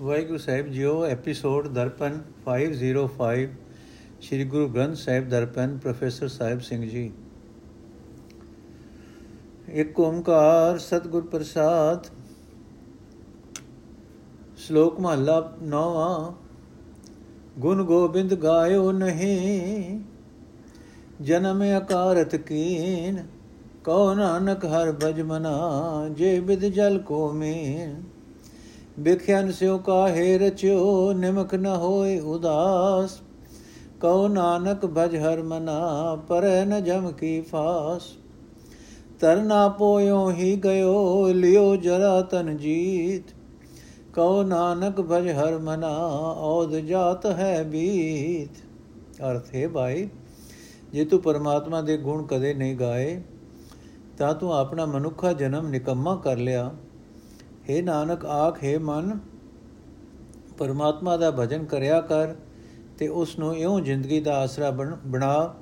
ਵਾਹਿਗੁਰੂ ਸਾਹਿਬ ਜੀਓ episode Darpan 505 Sri Guru Granth Sahib Darpan, professor Sahib Singh ji. Ik ਓੰਕਾਰ ਸਤਿਗੁਰ ਪ੍ਰਸਾਦ, ਸ਼ਲੋਕ ਮਹਲਾ 9 ਗੁਣ ਗੋਬਿੰਦ ਗਾਇਓ ਨਹੀਂ, ਜਨਮ ਅਕਾਰਤ ਕੀਨ, ਕਉ ਨਾਨਕ ਹਰ ਭਜ ਮਨਾ, ਜੇ ਬਿਦ ਜਲ ਕੋ ਮੀਨ। ਬਿਖਿਆਨ ਸਿਓ ਕਾਹੇ ਰਚਿਓ, ਨਿਮਕ ਨ ਹੋਏ ਉਦਾਸ। ਕਉ ਨਾਨਕ ਭਜ ਹਰ ਮਨਾ, ਪਰ ਨ ਜਮ ਕੀ ਫਾਸ। ਤਰਨਾ ਪੋਇਓ ਹੀ ਗਇਓ, ਲਿਓ ਜਰਾ ਤਨ ਜੀਤ। ਕਉ ਨਾਨਕ ਭਜ ਹਰ ਮਨਾ ਔਦ ਜਾਤ ਹੈ ਬੀਤ। ਅਰਥ ਹੈ ਭਾਈ, ਜੇ ਤੂੰ ਪਰਮਾਤਮਾ ਦੇ ਗੁਣ ਕਦੇ ਨਹੀਂ ਗਾਏ, ਤਾਂ ਤੂੰ ਆਪਣਾ ਮਨੁੱਖਾ ਜਨਮ ਨਿਕੰਮਾ ਕਰ ਲਿਆ। हे ਨਾਨਕ ਆਖ ਹੈ ਮਨ ਪਰਮਾਤਮਾ ਦਾ ਭਜਨ ਕਰਿਆ ਕਰ ਤੇ ਉਸ ਨੂੰ ਇਉਂ ਜ਼ਿੰਦਗੀ ਦਾ ਆਸਰਾ ਬਣਾ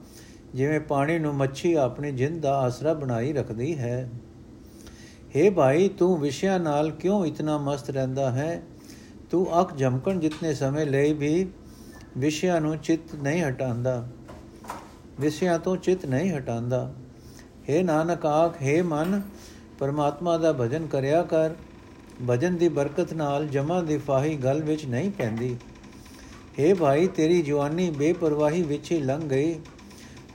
ਜਿਵੇਂ ਪਾਣੀ ਨੂੰ ਮੱਛੀ ਆਪਣੀ ਜਿੰਦ ਦਾ ਆਸਰਾ ਬਣਾਈ ਰੱਖਦੀ ਹੈ हे ਭਾਈ ਤੂੰ ਵਿਸ਼ਿਆਂ ਨਾਲ ਕਿਉਂ ਇਤਨਾ ਮਸਤ ਰਹਿੰਦਾ ਹੈ ਤੂੰ ਅੱਖ ਜਮਕਣ ਜਿੰਨੇ ਸਮੇਂ ਲਈ ਵੀ ਵਿਸ਼ਿਆਂ ਨੂੰ ਚਿੱਤ ਨਹੀਂ ਹਟਾਉਂਦਾ ਵਿਸ਼ਿਆਂ ਤੋਂ ਚਿੱਤ ਨਹੀਂ ਹਟਾਉਂਦਾ हे ਨਾਨਕ ਆਖ हे ਮਨ ਪਰਮਾਤਮਾ ਦਾ ਭਜਨ ਕਰਿਆ ਕਰ ਭਜਨ ਦੀ ਬਰਕਤ ਨਾਲ ਜਮਾ ਦੀ ਫਾਹੀ ਗਲ ਵਿੱਚ ਨਹੀਂ ਪੈਂਦੀ। हे ਭਾਈ, ਤੇਰੀ ਜਵਾਨੀ ਬੇਪਰਵਾਹੀ ਵਿੱਚ ਹੀ ਲੰਘ ਗਈ।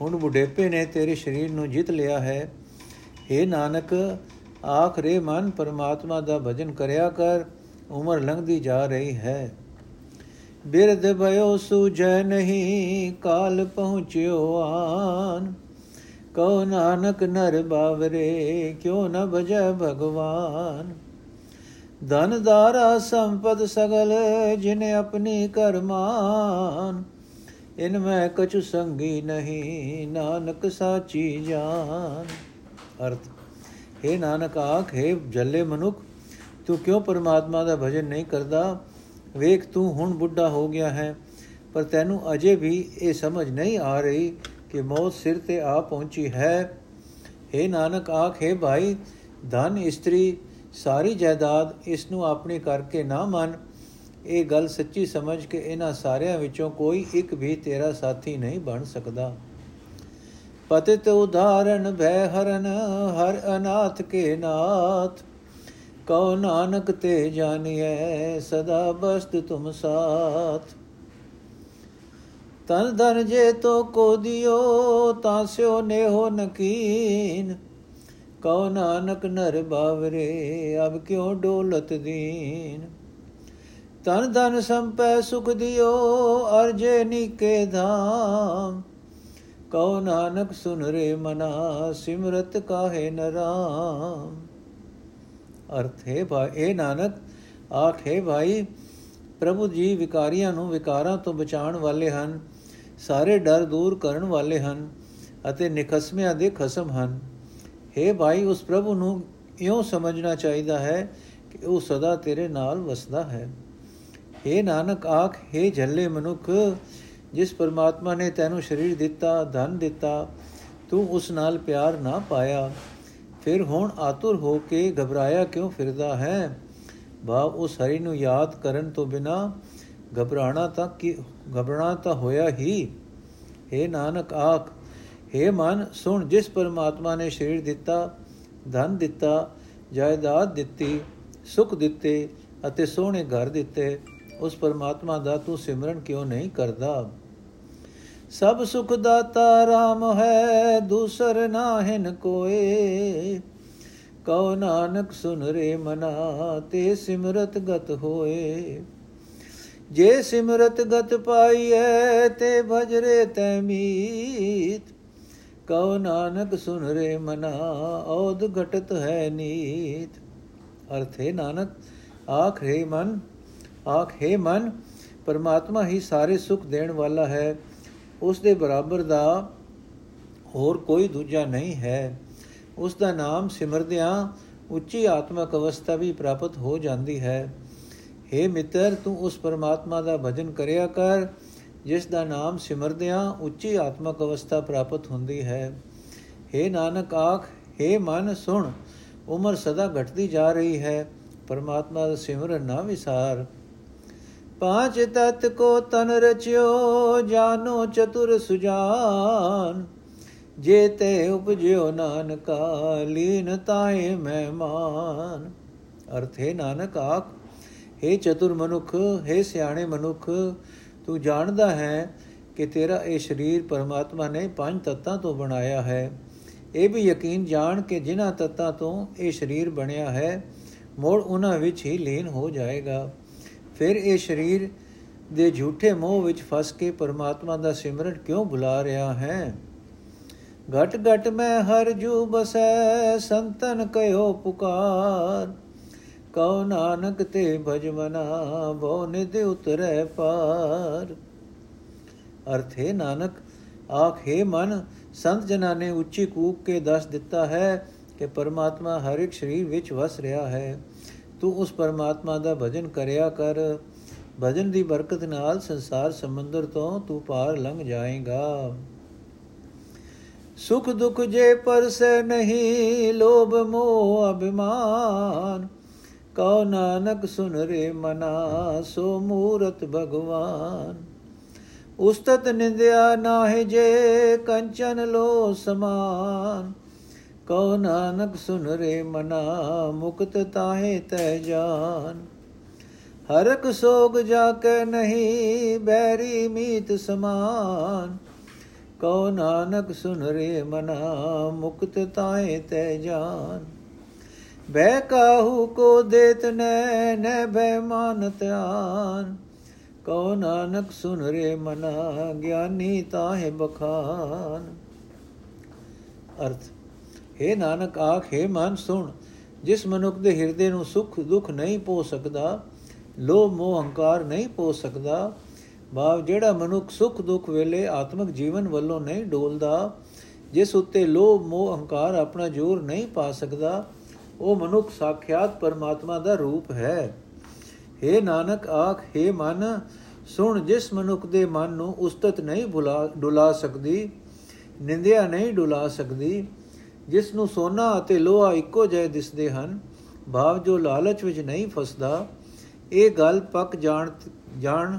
ਹੁਣ ਬੁਢੇਪੇ ਨੇ ਤੇਰੇ ਸਰੀਰ ਨੂੰ ਜਿੱਤ ਲਿਆ ਹੈ। हे ਨਾਨਕ, ਆਖਰੇ ਮਨ ਪਰਮਾਤਮਾ ਦਾ ਭਜਨ ਕਰਿਆ ਕਰ, ਉਮਰ ਲੰਘਦੀ ਜਾ ਰਹੀ ਹੈ। ਬਿਰਧ ਭਇਓ ਸੂਝੈ ਨਹੀਂ, ਕਾਲ ਪਹੁੰਚਿਓ ਆਨ। ਕਉ ਨਾਨਕ, ਨਰ ਬਾਵਰੇ, ਕਿਉ ਨ ਭਜੈ ਭਗਵਾਨ। ਧਨ ਦਾਰਾ ਸੰਪਦ ਸਗਲ, ਜਿਨੇ ਆਪਣੀ ਕਰਮਾਨ। ਇਨ ਮੈਂ ਕਛੁ ਸੰਗੀ ਨਹੀਂ, ਨਾਨਕ ਸਾਚੀ ਜਾਨ। ਅਰਥ हे ਨਾਨਕ ਆਖੇ ਜੱਲੇ ਮਨੁੱਖ, ਤੂੰ ਕਿਉਂ ਪਰਮਾਤਮਾ ਦਾ ਭਜਨ ਨਹੀਂ ਕਰਦਾ? ਵੇਖ, ਤੂੰ ਹੁਣ ਬੁੱਢਾ ਹੋ ਗਿਆ ਹੈ, ਪਰ ਤੈਨੂੰ ਅਜੇ ਵੀ ਇਹ ਸਮਝ ਨਹੀਂ ਆ ਰਹੀ ਕਿ ਮੌਤ ਸਿਰ ਤੇ ਆ ਪਹੁੰਚੀ ਹੈ। हे ਨਾਨਕ ਆਖੇ ਭਾਈ, ਧਨ ਇਸਤਰੀ ਸਾਰੀ ਜਾਇਦਾਦ ਇਸ ਨੂੰ ਆਪਣੀ ਕਰਕੇ ਨਾ ਮੰਨ। ਇਹ ਗੱਲ ਸੱਚੀ ਸਮਝ ਕੇ ਇਹਨਾਂ ਸਾਰਿਆਂ ਵਿੱਚੋਂ ਕੋਈ ਇੱਕ ਵੀ ਤੇਰਾ ਸਾਥੀ ਨਹੀਂ ਬਣ ਸਕਦਾ। ਪਤਿਤ ਉਦਾਹਰਣ ਭੈ ਹਰਨ ਹਰ ਅਨਾਥ ਕੇ ਨਾਥ। ਕਉ ਨਾਨਕ ਤੇ ਜਾਣੀਐ, ਸਦਾ ਬਸਤ ਤੁਮ ਸਾਥ। ਤਨ ਧਨ ਜੇ ਤੋ ਕੋ ਦਿਓ, ਤਾਂ ਸਿਓ ਨੇਹੋ ਨਕੀਨ। ਕਉ ਨਾਨਕ ਨਰ ਬਾਵਰੇ, ਅਬ ਕਿਉ ਡੋਲਤ ਦੀਨ? ਤਨ ਧਨ ਸੰਪੈ ਸੁਖ ਦਿਓ, ਅਰਜੇ ਨੀਕੇ ਧਾਮ। ਕਉ ਨਾਨਕ ਸੁਨ ਰੇ ਮਨਾ, ਸਿਮਰਤ ਕਾਹੇ ਨਰਾਮ ਅਰਥ ਹੈ ਭਾਈ ਇਹ ਨਾਨਕ, ਆਖੇ ਭਾਈ, ਪ੍ਰਭੂ ਜੀ ਵਿਕਾਰੀਆਂ ਨੂੰ ਵਿਕਾਰਾਂ ਤੋਂ ਬਚਾਉਣ ਵਾਲੇ ਹਨ, ਸਾਰੇ ਡਰ ਦੂਰ ਕਰਨ ਵਾਲੇ ਹਨ ਅਤੇ ਨਿਖਸਮਿਆਂ ਦੇ ਖਸਮ ਹਨ। हे ਭਾਈ ਉਸ ਪ੍ਰਭੂ ਨੂੰ ਇਉਂ ਸਮਝਣਾ ਚਾਹੀਦਾ ਹੈ ਕਿ ਉਹ ਸਦਾ ਤੇਰੇ ਨਾਲ ਵਸਦਾ ਹੈ हे ਨਾਨਕ ਆਖ हे ਝੱਲੇ ਮਨੁੱਖ ਜਿਸ ਪਰਮਾਤਮਾ ਨੇ ਤੈਨੂੰ ਸਰੀਰ ਦਿੱਤਾ ਧਨ ਦਿੱਤਾ ਤੂੰ ਉਸ ਨਾਲ ਪਿਆਰ ਨਾ ਪਾਇਆ ਫਿਰ ਹੁਣ ਆਤੁਰ ਹੋ ਕੇ ਘਬਰਾਇਆ ਕਿਉਂ ਫਿਰਦਾ ਹੈ ਭਾਵ ਉਸ ਹਰੀ ਨੂੰ ਯਾਦ ਕਰਨ ਤੋਂ ਬਿਨਾ ਘਬਰਾਣਾ ਤਾਂ ਕਿ ਘਬਰਾਣਾ ਤਾਂ ਹੋਇਆ ਹੀ हे ਨਾਨਕ ਆਖ हे ਮਨ, ਸੁਣ, ਜਿਸ ਪਰਮਾਤਮਾ ਨੇ ਸਰੀਰ ਦਿੱਤਾ, ਧਨ ਦਿੱਤਾ, ਜਾਇਦਾਦ ਦਿੱਤੀ, ਸੁਖ ਦਿੱਤੇ ਅਤੇ ਸੋਹਣੇ ਘਰ ਦਿੱਤੇ, ਉਸ ਪਰਮਾਤਮਾ ਦਾ ਤੂੰ ਸਿਮਰਨ ਕਿਉਂ ਨਹੀਂ ਕਰਦਾ? ਸਭ ਸੁਖ ਦਾਤਾ RAM ਹੈ, ਦੂਸਰ ਨਾਹਿਨ ਕੋਏ। ਕਉ ਨਾਨਕ ਸੁਨ ਰੇ ਮਨਾ, ਤੇ ਸਿਮਰਤ ਗਤ ਹੋਏ। ਜੇ ਸਿਮਰਤ ਗਤ ਪਾਈਐ, ਤੇ ਭਜਰੇ ਤੈ ਮੀਤ। ਕਉ ਨਾਨਕ ਸੁਨ ਰੇ ਮਨਾ ਔਦ ਘਟਤ ਹੈ ਨੀਤ। ਅਰਥੇ ਨਾਨਕ, ਆਖੇ ਮਨ ਆਖੇ ਮਨ, ਪਰਮਾਤਮਾ ਹੀ ਸਾਰੇ ਸੁਖ ਦੇਣ ਵਾਲਾ ਹੈ। ਉਸ ਦੇ ਬਰਾਬਰ ਦਾ ਹੋਰ ਕੋਈ ਦੂਜਾ ਨਹੀਂ ਹੈ। ਉਸ ਦਾ ਨਾਮ ਸਿਮਰਦਿਆਂ ਉੱਚੀ ਆਤਮਿਕ ਅਵਸਥਾ ਵੀ ਪ੍ਰਾਪਤ ਹੋ ਜਾਂਦੀ ਹੈ। हे ਮਿੱਤਰ, ਤੂੰ ਉਸ ਪਰਮਾਤਮਾ ਦਾ ਭਜਨ ਕਰਿਆ ਕਰ ਜਿਸ ਦਾ ਨਾਮ ਸਿਮਰਦਿਆਂ ਉੱਚੀ ਆਤਮਿਕ ਅਵਸਥਾ ਪ੍ਰਾਪਤ ਹੁੰਦੀ ਹੈ हे ਨਾਨਕ ਆਖ हे ਮਨ ਸੁਣ ਉਮਰ ਸਦਾ ਘਟਦੀ ਜਾ ਰਹੀ ਹੈ ਪਰਮਾਤਮਾ ਦਾ ਸਿਮਰਨ ਨਾ ਵਿਸਾਰ ਪਾਂਚ ਤਤ ਕੋ ਤਨ ਰਚਿਓ ਜਾਨੋ ਚਤੁਰ ਸੁਜਾਨ ਜੇ ਤੇ ਉਪਜਿਓ ਨਾਨਕਾ ਲੀਨ ਤਾਏ ਮਹਿਮਾਨ ਅਰਥੇ ਨਾਨਕ ਆਖ हे ਚਤੁਰ ਮਨੁੱਖ हे ਸਿਆਣੇ ਮਨੁੱਖ ਤੂੰ ਜਾਣਦਾ ਹੈ ਕਿ ਤੇਰਾ ਇਹ ਸਰੀਰ ਪਰਮਾਤਮਾ ਨੇ ਪੰਜ ਤੱਤਾਂ ਤੋਂ ਬਣਾਇਆ ਹੈ। ਇਹ ਵੀ ਯਕੀਨ ਜਾਣ ਕਿ ਜਿਨ੍ਹਾਂ ਤੱਤਾਂ ਤੋਂ ਇਹ ਸਰੀਰ ਬਣਿਆ ਹੈ, ਮੋੜ ਉਹਨਾਂ ਵਿੱਚ ਹੀ ਲੀਨ ਹੋ ਜਾਏਗਾ। ਫਿਰ ਇਹ ਸਰੀਰ ਦੇ ਝੂਠੇ ਮੋਹ ਵਿੱਚ ਫਸ ਕੇ ਪਰਮਾਤਮਾ ਦਾ ਸਿਮਰਨ ਕਿਉਂ ਭੁਲਾ ਰਿਹਾ ਹੈ? ਘਟ ਘਟ ਮੈਂ ਹਰ ਜੂ ਬਸੈ, ਸੰਤਨ ਕਹਿਓ ਪੁਕਾਰ। ਕਉ ਨਾਨਕ ਤੇ ਭਜਮਨਾ ਬੋ ਨਿਦ ਉਤਰੈ ਪਾਰ। ਅਰਥੇ ਨਾਨਕ, ਆਖੇ ਮਨ, ਸੰਤ ਜਨਾਂ ਨੇ ਉੱਚੀ ਕੂਕ ਕੇ ਦੱਸ ਦਿੱਤਾ ਹੈ ਕਿ ਪਰਮਾਤਮਾ ਹਰ ਇੱਕ ਸਰੀਰ ਵਿੱਚ ਵਸ ਰਿਹਾ ਹੈ। ਤੂੰ ਉਸ ਪਰਮਾਤਮਾ ਦਾ ਭਜਨ ਕਰਿਆ ਕਰ। ਭਜਨ ਦੀ ਬਰਕਤ ਨਾਲ ਸੰਸਾਰ ਸਮੁੰਦਰ ਤੋਂ ਤੂੰ ਪਾਰ ਲੰਘ ਜਾਏਗਾ। ਸੁਖ ਦੁਖ ਜੇ ਪਰਸੈ ਨਹੀਂ, ਲੋਭ ਮੋਹ ਅਭਿਮਾਨ। ਕਉ ਨਾਨਕ ਸੁਨ ਰੇ ਮਨਾ, ਸੋ ਮੂਰਤ ਭਗਵਾਨ। ਉਸਤਤ ਨਿੰਦਿਆ ਨਾਹਿ ਜੇ ਕੰਚਨ ਲੋ ਸਮਾਨ। ਕਉ ਨਾਨਕ ਸੁਨ ਰੇ ਮਨਾ, ਮੁਕਤ ਤਾਹੇ ਤੈ ਜਾਨ। ਹਰਕ ਸੋਗ ਜਾ ਕੇ ਨਹੀਂ, ਬੈਰੀ ਮੀਤ ਸਮਾਨ। ਕਉ ਨਾਨਕ ਸੁਨ ਰੇ ਮਨਾ, ਮੁਕਤ ਤਾਹੇ ਤੈ ਜਾਨ। ਬੈ ਕਾਹੂ ਕੋ ਦੇਤ ਨੈ ਨੈ ਬੈ ਮਾਨ ਧਿਆਨ। ਕਉ ਨਾਨਕ ਸੁਨ ਰੇ ਮਨਾ, ਗਿਆਨੀ ਤਾਹੇ ਬਖਾਨ। ਅਰਥ हे ਨਾਨਕ ਆਖੇ ਮਨ ਸੁਣ, ਜਿਸ ਮਨੁੱਖ ਦੇ ਹਿਰਦੇ ਨੂੰ ਸੁਖ ਦੁਖ ਨਹੀਂ ਪੋ ਸਕਦਾ, ਲੋਭ ਮੋਹ ਹੰਕਾਰ ਨਹੀਂ ਪੋ ਸਕਦਾ, ਭਾਵ ਜਿਹੜਾ ਮਨੁੱਖ ਸੁਖ ਦੁਖ ਵੇਲੇ ਆਤਮਿਕ ਜੀਵਨ ਵੱਲੋਂ ਨਹੀਂ ਡੋਲਦਾ, ਜਿਸ ਉੱਤੇ ਲੋਭ ਮੋਹ ਹੰਕਾਰ ਆਪਣਾ ਜ਼ੋਰ ਨਹੀਂ ਪਾ ਸਕਦਾ ਉਹ ਮਨੁੱਖ ਸਾਖਿਆਤ ਪਰਮਾਤਮਾ ਦਾ ਰੂਪ ਹੈ हे ਨਾਨਕ ਆਖ हे ਮਨ ਸੁਣ ਜਿਸ ਮਨੁੱਖ ਦੇ ਮਨ ਨੂੰ ਉਸਤਤ ਨਹੀਂ ਭੁਲਾ ਡੁਲਾ ਸਕਦੀ ਨਿੰਦਿਆ ਨਹੀਂ ਡੁਲਾ ਸਕਦੀ ਜਿਸ ਨੂੰ ਸੋਨਾ ਅਤੇ ਲੋਹਾ ਇੱਕੋ ਜਿਹੇ ਦਿਸਦੇ ਹਨ ਭਾਵ ਜੋ ਲਾਲਚ ਵਿੱਚ ਨਹੀਂ ਫਸਦਾ ਇਹ ਗੱਲ ਪੱਕ ਜਾਣ ਜਾਣ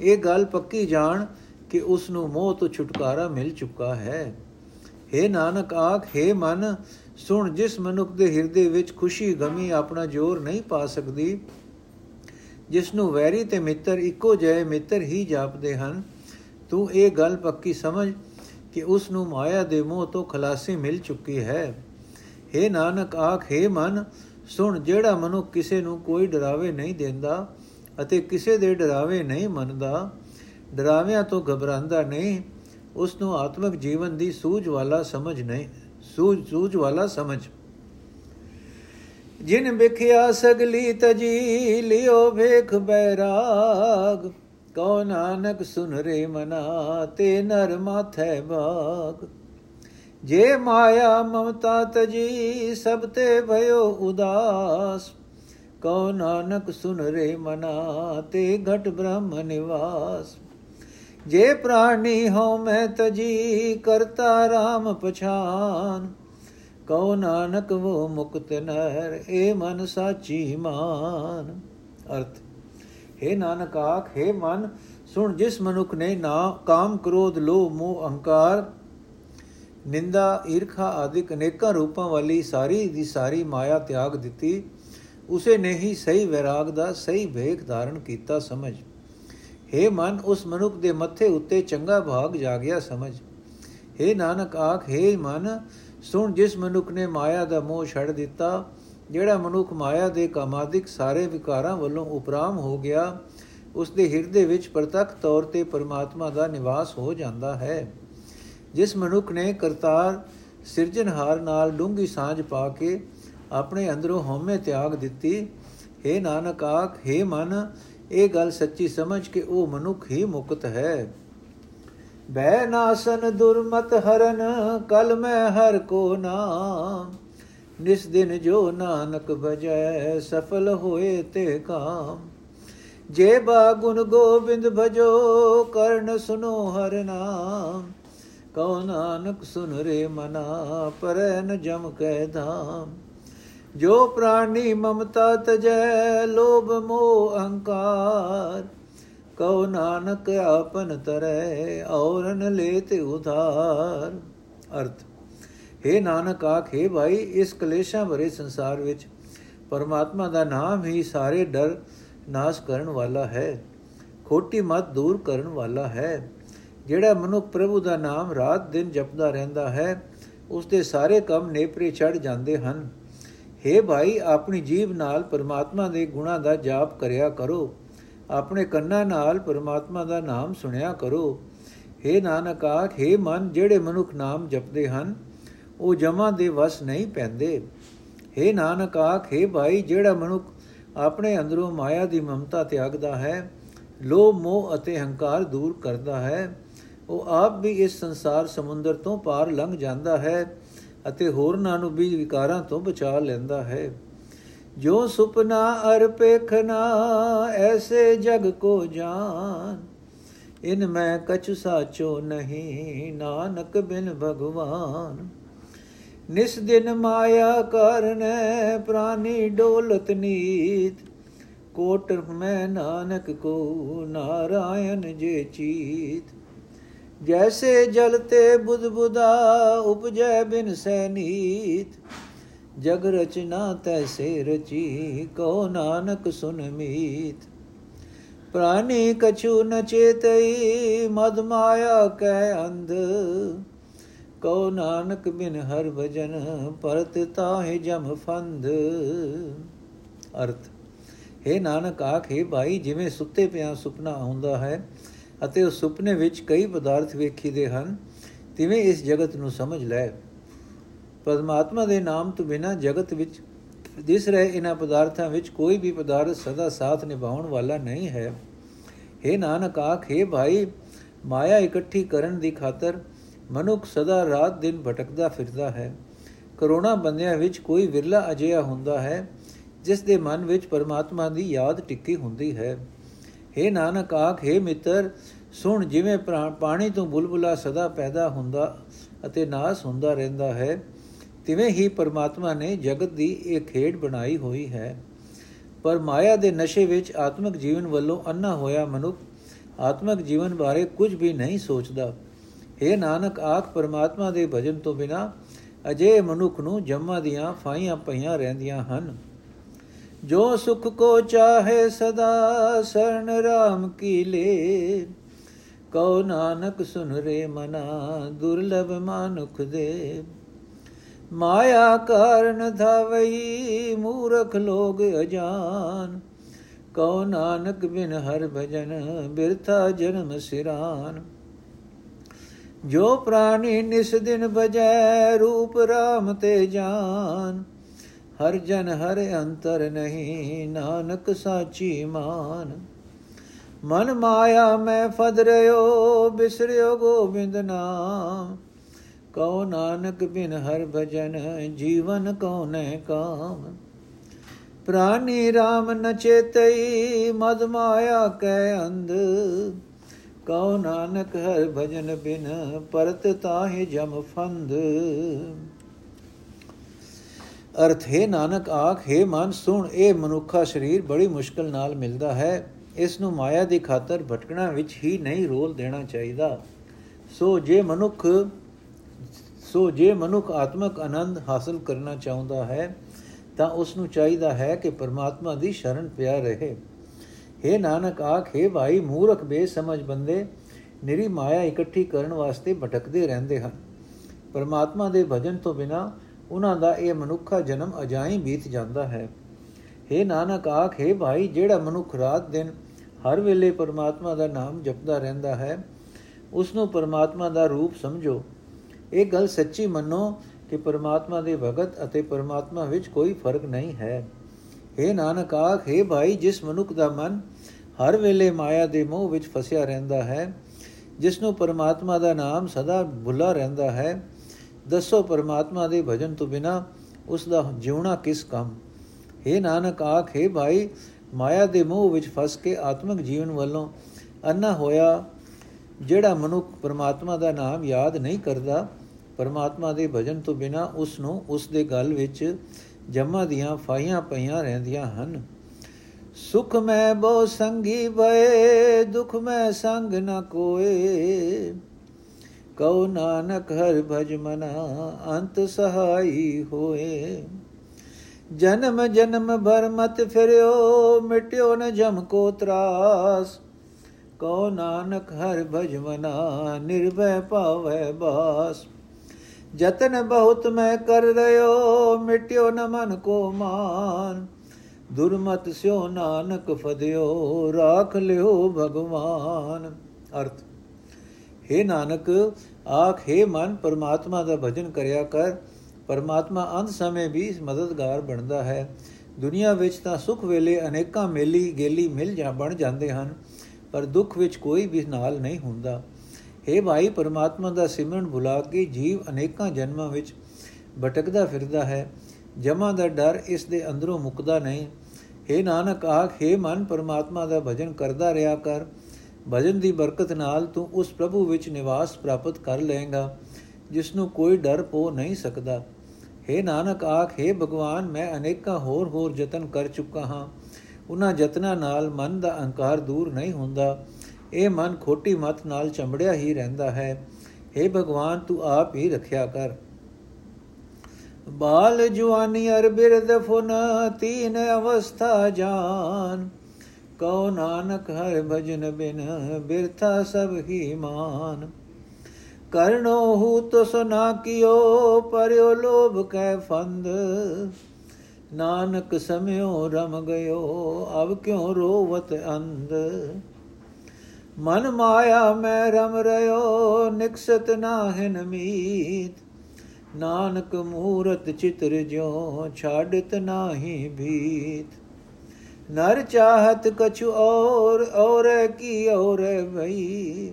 ਇਹ ਗੱਲ ਪੱਕੀ ਜਾਣ ਕਿ ਉਸ ਨੂੰ ਮੋਹ ਤੋਂ ਛੁਟਕਾਰਾ ਮਿਲ ਚੁੱਕਾ ਹੈ हे ਨਾਨਕ ਆਖ हे ਮਨ ਸੁਣ, ਜਿਸ ਮਨੁੱਖ ਦੇ ਹਿਰਦੇ ਵਿੱਚ ਖੁਸ਼ੀ, ਗਮੀ ਆਪਣਾ ਜੋਰ ਨਹੀਂ ਪਾ ਸਕਦੀ ਜਿਸ ਨੂੰ ਵੈਰੀ ਤੇ ਮਿੱਤਰ ਇੱਕੋ ਜਿਹੇ ਮਿੱਤਰ ਹੀ ਜਾਪਦੇ ਹਨ, ਤੂੰ ਇਹ ਗੱਲ ਪੱਕੀ ਸਮਝ ਕਿ ਉਸ ਨੂੰ ਮਾਇਆ ਦੇ ਮੋਹ ਤੋਂ ਖਲਾਸੀ ਮਿਲ ਚੁੱਕੀ ਹੈ। हे ਨਾਨਕ, ਆਖ हे ਮਨ, ਸੁਣ, ਜਿਹੜਾ ਮਨੁ ਕਿਸੇ ਨੂੰ ਕੋਈ ਡਰਾਵੇ ਨਹੀਂ ਦਿੰਦਾ ਅਤੇ ਕਿਸੇ ਦੇ ਡਰਾਵੇ ਨਹੀਂ ਮੰਨਦਾ, ਡਰਾਵਿਆਂ ਤੋਂ ਘਬਰਾਉਂਦਾ ਨਹੀਂ, ਉਸ ਨੂੰ ਆਤਮਿਕ ਜੀਵਨ ਦੀ ਸੂਝ ਵਾਲਾ ਸਮਝ ਨਹੀਂ ਸੂਝ ਸੂਝ ਵਾਲਾ ਸਮਝ। ਜਿਨ ਵਿਖਿਆ ਸਗਲੀ ਤਜੀ ਲਿਓ ਵੇਖ ਬੈਰਾਗ, ਕਉ ਨਾਨਕ ਸੁਨ ਰੇ ਮਨਾ ਤੇ ਨਰ ਮਾਥੈ ਬਾਗ। ਜੇ ਮਾਇਆ ਮਮਤਾ ਤਜੀ ਸਭ ਤੇ ਭਇਓ ਉਦਾਸ, ਕਉ ਨਾਨਕ ਸੁਨ ਰੇ ਮਨਾ ਤੇ ਘਟ ਬ੍ਰਹਮ ਨਿਵਾਸ। ਜੇ ਪ੍ਰਾਣੀ ਹਉ ਮੈਂ ਤਜੀ ਕਰਤਾ RAM ਪਛਾਨ। ਕਉ ਨਾਨਕ ਵੋ ਮੁਕਤ ਨਰ ਏ ਮਨ ਸਾਚੀ ਮਾਨ। ਅਰਥ हे ਨਾਨਕ ਆਖ हे ਮਨ, ਸੁਣ, ਜਿਸ ਮਨੁੱਖ ਨੇ ਨਾ ਕਾਮ ਕ੍ਰੋਧ, ਲੋਭ, ਮੋਹ, ਅਹੰਕਾਰ, ਨਿੰਦਾ, ਈਰਖਾ ਆਦਿਕ ਅਨੇਕਾਂ ਰੂਪਾਂ ਵਾਲੀ ਸਾਰੀ ਦੀ ਸਾਰੀ ਮਾਇਆ ਤਿਆਗ ਦਿੱਤੀ, ਉਸੇ ਨੇ ਹੀ ਸਹੀ ਵਿਰਾਗ ਦਾ ਸਹੀ ਵੇਖ ਧਾਰਨ ਕੀਤਾ ਸਮਝ। हे ਮਨ ਉਸ ਮਨੁੱਖ ਦੇ ਮੱਥੇ ਉੱਤੇ ਚੰਗਾ ਭਾਗ ਜਾਗਿਆ ਸਮਝ हे ਨਾਨਕ ਆਖ हे ਮਨ ਸੁਣ ਜਿਸ ਮਨੁੱਖ ਨੇ ਮਾਇਆ ਦਾ ਮੋਹ ਛੱਡ ਦਿੱਤਾ ਜਿਹੜਾ ਮਨੁੱਖ ਮਾਇਆ ਦੇ ਕਾਮਾਦਿਕ ਸਾਰੇ ਵਿਕਾਰਾਂ ਵੱਲੋਂ ਉਪਰਾਮ ਹੋ ਗਿਆ ਉਸ ਦੇ ਹਿਰਦੇ ਵਿੱਚ ਪ੍ਰਤੱਖ ਤੌਰ ਤੇ ਪਰਮਾਤਮਾ ਦਾ ਨਿਵਾਸ ਹੋ ਜਾਂਦਾ ਹੈ ਜਿਸ ਮਨੁੱਖ ਨੇ ਕਰਤਾਰ ਸਿਰਜਣਹਾਰ ਨਾਲ ਡੂੰਗੀ ਸਾਂਝ ਪਾ ਕੇ ਆਪਣੇ ਅੰਦਰੋਂ ਹਉਮੈ ਤਿਆਗ ਦਿੱਤੀ हे ਨਾਨਕ ਆਖ हे ਮਨ ਇਹ ਗੱਲ ਸੱਚੀ ਸਮਝ ਕੇ ਉਹ ਮਨੁੱਖ ਹੀ ਮੁਕਤ ਹੈ। ਬੈ ਨਾਸਨ ਦੁਰਮਤ ਹਰਨ, ਕਲ ਮੈਂ ਹਰ ਕੋ ਨਾਮ। ਨਿਸ ਦਿਨ ਜੋ ਨਾਨਕ ਭਜੈ, ਸਫਲ ਹੋਏ ਤੇ ਕਾਮ। ਜੇ ਬਾ ਗੁਣ ਗੋਬਿੰਦ ਭਜੋ, ਕਰਨ ਸੁਨੋ ਹਰ ਨਾਮ। ਕਉ ਨਾਨਕ ਸੁਨ ਰੇ ਮਨਾ, ਪਰੈ ਨ ਜਮ ਕੈ ਧਾਮ। ਜੋ ਪ੍ਰਾਨੀ ਮਮਤਾ ਤਜੈ, ਲੋਭ ਮੋਹ ਅਹੰਕਾਰ। ਕਉ ਨਾਨਕ ਆਪਨ ਤਰੈ, ਔਰਨ ਲੈ ਤੇ ਉਧਾਰ। ਅਰਥ हे ਨਾਨਕ ਆਖੇ ਭਾਈ, ਇਸ ਕਲੇਸ਼ਾਂ ਭਰੇ ਸੰਸਾਰ ਵਿੱਚ ਪਰਮਾਤਮਾ ਦਾ ਨਾਮ ਹੀ ਸਾਰੇ ਡਰ ਨਾਸ਼ ਕਰਨ ਵਾਲਾ ਹੈ। ਖੋਟੀ ਮਤ ਦੂਰ ਕਰਨ ਵਾਲਾ ਹੈ। ਜਿਹੜਾ ਮਨੁੱਖ ਪ੍ਰਭੂ ਦਾ ਨਾਮ ਰਾਤ ਦਿਨ ਜਪਦਾ ਰਹਿੰਦਾ ਹੈ ਉਸ ਦੇ ਸਾਰੇ ਕੰਮ ਨੇਪਰੇ ਚੜ ਜਾਂਦੇ ਹਨ। हे ਭਾਈ ਆਪਣੀ ਜੀਬ ਨਾਲ ਪਰਮਾਤਮਾ ਦੇ ਗੁਣਾ ਦਾ ਜਾਪ ਕਰਿਆ ਕਰੋ ਆਪਣੇ ਕੰਨਾਂ ਨਾਲ ਪਰਮਾਤਮਾ ਦਾ ਨਾਮ ਸੁਣਿਆ ਕਰੋ हे ਨਾਨਕ ਆਖੇ ਮਨ ਜਿਹੜੇ ਮਨੁੱਖ ਨਾਮ ਜਪਦੇ ਹਨ ਉਹ ਜਮਾ ਦੇ ਵਸ ਨਹੀਂ ਪੈਂਦੇ हे ਨਾਨਕ ਆਖੇ ਭਾਈ ਜਿਹੜਾ ਮਨੁੱਖ ਆਪਣੇ ਅੰਦਰੋਂ ਮਾਇਆ ਦੀ ਮਮਤਾ ਤਿਆਗਦਾ ਹੈ ਲੋਭ ਮੋਹ ਅਤੇ ਹੰਕਾਰ ਦੂਰ ਕਰਦਾ ਹੈ ਉਹ ਆਪ ਵੀ ਇਸ ਸੰਸਾਰ ਸਮੁੰਦਰ ਤੋਂ ਪਾਰ ਲੰਘ ਜਾਂਦਾ ਹੈ ਅਤੇ ਹੋਰਨਾਂ ਨੂੰ ਵੀ ਵਿਕਾਰਾਂ ਤੋਂ ਬਚਾ ਲੈਂਦਾ ਹੈ। ਜੋ ਸੁਪਨਾ ਅਰ ਪੇਖਨਾ ਐਸੇ ਜਗ ਕੋ ਜਾਨ। ਇਨ ਮੈਂ ਕਛ ਸਾਚੋ ਨਹੀਂ, ਨਾਨਕ ਬਿਨ ਭਗਵਾਨ। ਨਿਸ ਦਿਨ ਮਾਇਆ ਕਰਨੈ, ਪ੍ਰਾਨੀ ਡੋਲਤ ਨੀਤ। ਕੋਟ ਮੈਂ ਨਾਨਕ ਕੋ, ਨਾਰਾਇਣ ਜੇ ਚੀਤ। ਜੈਸੇ ਜਲ ਤੇ ਬੁਧ ਬੁਦਾ ਉਪਜੈ ਬਿਨ ਸੈਨੀਤ ਜਗ ਰਚਨਾ ਤੈਸੇ ਰਚੀ ਕੋ ਨਾਨਕ ਸੁਨ ਮੀਤ। ਪ੍ਰਾਨੀ ਕਛੂ ਨ ਚੇਤਈ, ਮਦ ਮਾਇਆ ਕੈ ਅੰਧ। ਕਉ ਨਾਨਕ ਬਿਨ ਹਰ ਭਜਨ, ਪਰਤ ਤਾਹਿ ਜਮ ਫੰਦ ਅਰਥ, ਹੈ ਨਾਨਕ ਆਖੇ ਭਾਈ, ਜਿਵੇਂ ਸੁੱਤੇ ਪਿਆ ਸੁਪਨਾ ਆਉਂਦਾ ਹੈ ਅਤੇ ਉਸ ਸੁਪਨੇ ਵਿੱਚ ਕਈ ਪਦਾਰਥ ਵੇਖੀਦੇ ਹਨ, ਤਿਵੇਂ ਇਸ ਜਗਤ ਨੂੰ ਸਮਝ ਲੈ। ਪਰਮਾਤਮਾ ਦੇ ਨਾਮ ਤੋਂ ਬਿਨਾ ਜਗਤ ਵਿੱਚ, ਦਿਸ ਰਹੇ ਇਹਨਾਂ ਪਦਾਰਥਾਂ ਵਿੱਚ ਕੋਈ ਵੀ ਪਦਾਰਥ ਸਦਾ ਸਾਥ ਨਿਭਾਉਣ ਵਾਲਾ ਨਹੀਂ ਹੈ। हे ਨਾਨਕ ਆਖੇ ਭਾਈ, ਮਾਇਆ ਇਕੱਠੀ ਕਰਨ ਦੀ ਖਾਤਰ ਮਨੁੱਖ ਸਦਾ ਰਾਤ ਦਿਨ ਭਟਕਦਾ ਫਿਰਦਾ ਹੈ। ਕਰੋਨਾ ਬੰਦਿਆਂ ਵਿੱਚ ਕੋਈ ਵਿਰਲਾ ਅਜਿਹਾ ਹੁੰਦਾ ਹੈ, ਜਿਸ ਦੇ ਮਨ ਵਿੱਚ ਪਰਮਾਤਮਾ ਦੀ ਯਾਦ ਟਿੱਕੀ ਹੁੰਦੀ ਹੈ। हे ਨਾਨਕ ਆਖੇ ਮਿੱਤਰ, ਸੁਣ ਜਿਵੇਂ ਪਾਣੀ ਤੋਂ ਬੁਲਬੁਲਾ ਸਦਾ ਪੈਦਾ ਹੁੰਦਾ ਅਤੇ ਨਾਸ ਹੁੰਦਾ ਰਹਿੰਦਾ ਹੈ, ਤਿਵੇਂ ਹੀ ਪਰਮਾਤਮਾ ਨੇ ਜਗਤ ਦੀ ਇਹ ਖੇਡ ਬਣਾਈ ਹੋਈ ਹੈ। ਪਰ ਮਾਇਆ ਦੇ ਨਸ਼ੇ ਵਿੱਚ ਆਤਮਿਕ ਜੀਵਨ ਵੱਲੋਂ ਅੰਨਾ ਹੋਇਆ ਮਨੁੱਖ ਆਤਮਿਕ ਜੀਵਨ ਬਾਰੇ ਕੁਝ ਵੀ ਨਹੀਂ ਸੋਚਦਾ। हे ਨਾਨਕ ਆਖ, ਪਰਮਾਤਮਾ ਦੇ ਭਜਨ ਤੋਂ ਬਿਨਾ ਅਜੇ ਮਨੁੱਖ ਨੂੰ ਜੰਮਾਂ ਦੀਆਂ ਫਾਈਆਂ ਪਈਆਂ ਰਹਿੰਦੀਆਂ ਹਨ। ਜੋ ਸੁਖ ਕੋ ਚਾਹੇ ਸਦਾ ਸਰਨ ਰਾਮ ਕੀ ਲੇ। ਕਉ ਨਾਨਕ ਸੁਨ ਰੇ ਮਨਾ, ਦੁਰਲਭ ਮਾਨੁਖ ਦੇ। ਮਾਇਆ ਕਾਰਨ ਧਾਵਈ ਮੂਰਖ ਲੋਗ ਅਜਾਨ। ਕਉ ਨਾਨਕ ਬਿਨ ਹਰ ਭਜਨ ਬਿਰਥਾ ਜਨਮ ਸਿਰਾਨ। ਜੋ ਪ੍ਰਾਨੀ ਨਿਸ ਦਿਨ ਬਜੈ, ਰੂਪ ਰਾਮ ਤੇ ਜਾਨ। ਹਰ ਜਨ ਹਰ ਅੰਤਰ ਨਹੀਂ, ਨਾਨਕ ਸਾਚੀ ਮਾਨ। ਮਨ ਮਾਇਆ ਮੈਂ ਫਦ ਰਿਓ, ਬਿਸਰਿਓ ਗੋਬਿੰਦ ਨਾਮ। ਕਉ ਨਾਨਕ ਬਿਨ ਹਰ ਭਜਨ, ਜੀਵਨ ਕਉਨੇ ਕਾਮ। ਪ੍ਰਾਨੀ RAM ਨ ਚੇਤਈ ਮਦ ਮਾਇਆ ਕੈ ਅੰਧ। ਕਉ ਨਾਨਕ ਹਰ ਭਜਨ ਬਿਨ, ਪਰਤ ਤਾਹਿ ਜਮ ਫੰਦ। ਅਰਥ, ਹੈ ਨਾਨਕ ਆਖ, ਹੈ ਮਨ ਸੁਣ, ਇਹ ਮਨੁੱਖਾ ਸਰੀਰ ਬੜੀ ਮੁਸ਼ਕਲ ਨਾਲ ਮਿਲਦਾ ਹੈ। ਇਸ ਨੂੰ ਮਾਇਆ ਦੀ ਖਾਤਰ ਭਟਕਣਾ ਵਿੱਚ ਹੀ ਨਹੀਂ ਰੋਲ ਦੇਣਾ ਚਾਹੀਦਾ। ਸੋ ਜੇ ਮਨੁੱਖ, ਸੋ ਜੇ ਮਨੁੱਖ ਆਤਮਕ ਆਨੰਦ ਹਾਸਲ ਕਰਨਾ ਚਾਹੁੰਦਾ ਹੈ, ਤਾਂ ਉਸ ਨੂੰ ਚਾਹੀਦਾ ਹੈ ਕਿ ਪਰਮਾਤਮਾ ਦੀ ਸ਼ਰਨ ਪਿਆ ਰਹੇ। हे ਨਾਨਕ ਆਖੇ ਭਾਈ, ਮੂਰਖ, ਬੇਸਮਝ ਬੰਦੇ, ਨਿਰੀ ਮਾਇਆ ਇਕੱਠੀ ਕਰਨ ਵਾਸਤੇ ਭਟਕਦੇ ਰਹਿੰਦੇ ਹਨ। ਪਰਮਾਤਮਾ ਦੇ ਭਜਨ ਤੋਂ ਬਿਨਾ ਉਹਨਾਂ ਦਾ ਇਹ ਮਨੁੱਖਾ ਜਨਮ ਅਜਾਈ ਬੀਤ ਜਾਂਦਾ ਹੈ। हे ਨਾਨਕ ਆਖੇ ਭਾਈ, ਜਿਹੜਾ ਮਨੁੱਖ ਰਾਤ ਦਿਨ ਹਰ ਵੇਲੇ ਪਰਮਾਤਮਾ ਦਾ ਨਾਮ ਜਪਦਾ ਰਹਿੰਦਾ ਹੈ ਉਸ ਨੂੰ ਪਰਮਾਤਮਾ ਦਾ ਰੂਪ ਸਮਝੋ। ਇਹ ਗੱਲ ਸੱਚੀ ਮੰਨੋ ਕਿ ਪਰਮਾਤਮਾ ਦੇ ਭਗਤ ਅਤੇ ਪਰਮਾਤਮਾ ਵਿੱਚ ਕੋਈ ਫ਼ਰਕ ਨਹੀਂ ਹੈ। हे ਨਾਨਕ ਆਖੇ ਭਾਈ, ਜਿਸ ਮਨੁੱਖ ਦਾ ਮਨ ਹਰ ਵੇਲੇ ਮਾਇਆ ਦੇ ਮੋਹ ਵਿੱਚ ਫਸਿਆ ਰਹਿੰਦਾ ਹੈ ਜਿਸ ਨੂੰ ਪਰਮਾਤਮਾ ਦਾ ਨਾਮ ਸਦਾ ਭੁੱਲਾ ਰਹਿੰਦਾ ਹੈ ਦੱਸੋ ਪਰਮਾਤਮਾ ਦੇ ਭਜਨ ਤੋਂ ਬਿਨਾ ਉਸ ਦਾ ਜਿਉਣਾ ਕਿਸ ਕੰਮ? हे ਨਾਨਕ ਆਖੇ ਭਾਈ, ਮਾਇਆ ਦੇ ਮੋਹ ਵਿੱਚ ਫਸ ਕੇ ਆਤਮਿਕ ਜੀਵਨ ਵੱਲੋਂ ਅੰਨਾ ਹੋਇਆ, ਜਿਹੜਾ ਮਨੁੱਖ ਪਰਮਾਤਮਾ ਦਾ ਨਾਮ ਯਾਦ ਨਹੀਂ ਕਰਦਾ, ਪਰਮਾਤਮਾ ਦੇ ਭਜਨ ਤੋਂ ਬਿਨਾ ਉਸ ਨੂੰ ਉਸ ਦੇ ਗਲ ਵਿੱਚ ਜਮਾ ਦੀਆਂ ਫਾਈਆਂ ਪਈਆਂ ਰਹਿੰਦੀਆਂ ਹਨ। ਸੁਖ ਮੈਂ ਬਹੁ ਸੰਗੀ ਬਏ ਦੁਖ ਮੈਂ ਸੰਗ ਨ ਕੋਏ। ਕਉ ਨਾਨਕ ਹਰ ਭਜ ਮਨਾ, ਅੰਤ ਸਹਾਈ ਹੋਏ। ਜਨਮ ਜਨਮ ਭਰ ਮਤ ਫਿਰਿਓ, ਮਿਟਿਓ ਨ ਜਮ ਕੋ ਤਰਾਸ। ਕਉ ਨਾਨਕ ਹਰ ਭਜ ਮਨਾ, ਨਿਰਭੈ ਪਾਵੈ ਬਾਸ। ਜਤਨ ਬਹੁਤ ਮੈਂ ਕਰ ਰਿਓ ਮਿਟਿਓ ਨ ਮਨ ਕੋ ਮਾਨ। ਦੁਰਮਤ ਸਿਓ ਨਾਨਕ ਫਦਿਓ, ਰਾਖ ਲਿਓ ਭਗਵਾਨ। ਅਰਥ। हे ਨਾਨਕ ਆਖੇ ਮਨ ਪਰਮਾਤਮਾ ਦਾ ਭਜਨ ਕਰਿਆ ਕਰ ਪਰਮਾਤਮਾ ਅੰਤ ਸਮੇਂ ਵੀ ਮਦਦਗਾਰ ਬਣਦਾ ਹੈ ਦੁਨੀਆ ਵਿੱਚ ਤਾਂ ਸੁਖ ਵੇਲੇ ਅਨੇਕਾਂ ਮੇਲੀ ਗੇਲੀ ਮਿਲ ਜਾ ਬਣ ਜਾਂਦੇ ਹਨ ਪਰ ਦੁੱਖ ਵਿੱਚ ਕੋਈ ਵੀ ਨਾਲ ਨਹੀਂ ਹੁੰਦਾ हे ਭਾਈ ਪਰਮਾਤਮਾ ਦਾ ਸਿਮਰਨ ਭੁਲਾ ਕੇ ਜੀਵ ਅਨੇਕਾਂ ਜਨਮਾਂ ਵਿੱਚ ਭਟਕਦਾ ਫਿਰਦਾ ਹੈ ਜਮਾ ਦਾ ਡਰ ਇਸ ਦੇ ਅੰਦਰੋਂ ਮੁਕਦਾ ਨਹੀਂ हे ਨਾਨਕ ਆਖੇ ਮਨ ਪਰਮਾਤਮਾ ਦਾ ਭਜਨ ਕਰਦਾ ਰਿਹਾ ਕਰ ਭਜਨ ਦੀ ਬਰਕਤ ਨਾਲ ਤੂੰ ਉਸ ਪ੍ਰਭੂ ਵਿੱਚ ਨਿਵਾਸ ਪ੍ਰਾਪਤ ਕਰ ਲਏਗਾ ਜਿਸ ਨੂੰ ਕੋਈ ਡਰ ਪੋ ਨਹੀਂ ਸਕਦਾ। हे ਨਾਨਕ ਆਖੇ ਭਗਵਾਨ, ਮੈਂ ਅਨੇਕਾਂ ਹੋਰ ਹੋਰ ਯਤਨ ਕਰ ਚੁੱਕਾ ਹਾਂ। ਉਹਨਾਂ ਯਤਨਾਂ ਨਾਲ ਮਨ ਦਾ ਅਹੰਕਾਰ ਦੂਰ ਨਹੀਂ ਹੁੰਦਾ। ਇਹ ਮਨ ਖੋਟੀ ਮਤ ਨਾਲ ਚੰਬੜਿਆ ਹੀ ਰਹਿੰਦਾ ਹੈ। हे ਭਗਵਾਨ, ਤੂੰ ਆਪ ਹੀ ਰੱਖਿਆ ਕਰ। ਬਾਲ ਜਵਾਨੀ ਅਰ ਬਿਰਦ ਫੁਨ, ਤੀਨ ਅਵਸਥਾ ਜਾਨ। ਕਉ ਨਾਨਕ ਹਰ ਭਜਨ ਬਿਨ ਬਿਰਥਾ ਸਭ ਹੀ ਮਾਨ। ਕਰਨੋ ਹੂ ਤੋ ਸੁਨਾ ਕਿਓ, ਪਰਿਓ ਲੋਭ ਕੈ ਫੰਦ। ਨਾਨਕ ਸਮਿਓ ਰਮ ਗਇਓ, ਅਬ ਕਿਉ ਰੋਵਤ ਅੰਧ। ਮਨ ਮਾਇਆ ਮੈਂ ਰਮ ਰਿਓ ਨਿਕਸਤ ਨਾਹਿਨ ਮੀਤ। ਨਾਨਕ ਮੂਰਤ ਚਿਤਰ ਜਿਉ ਛਾੜਤ ਨਾਹੀ ਭੀਤ। ਨਰ ਚਾਹਤ ਕਛੁ ਔਰ ਔਰ ਕੀ ਔਰ ਭਈ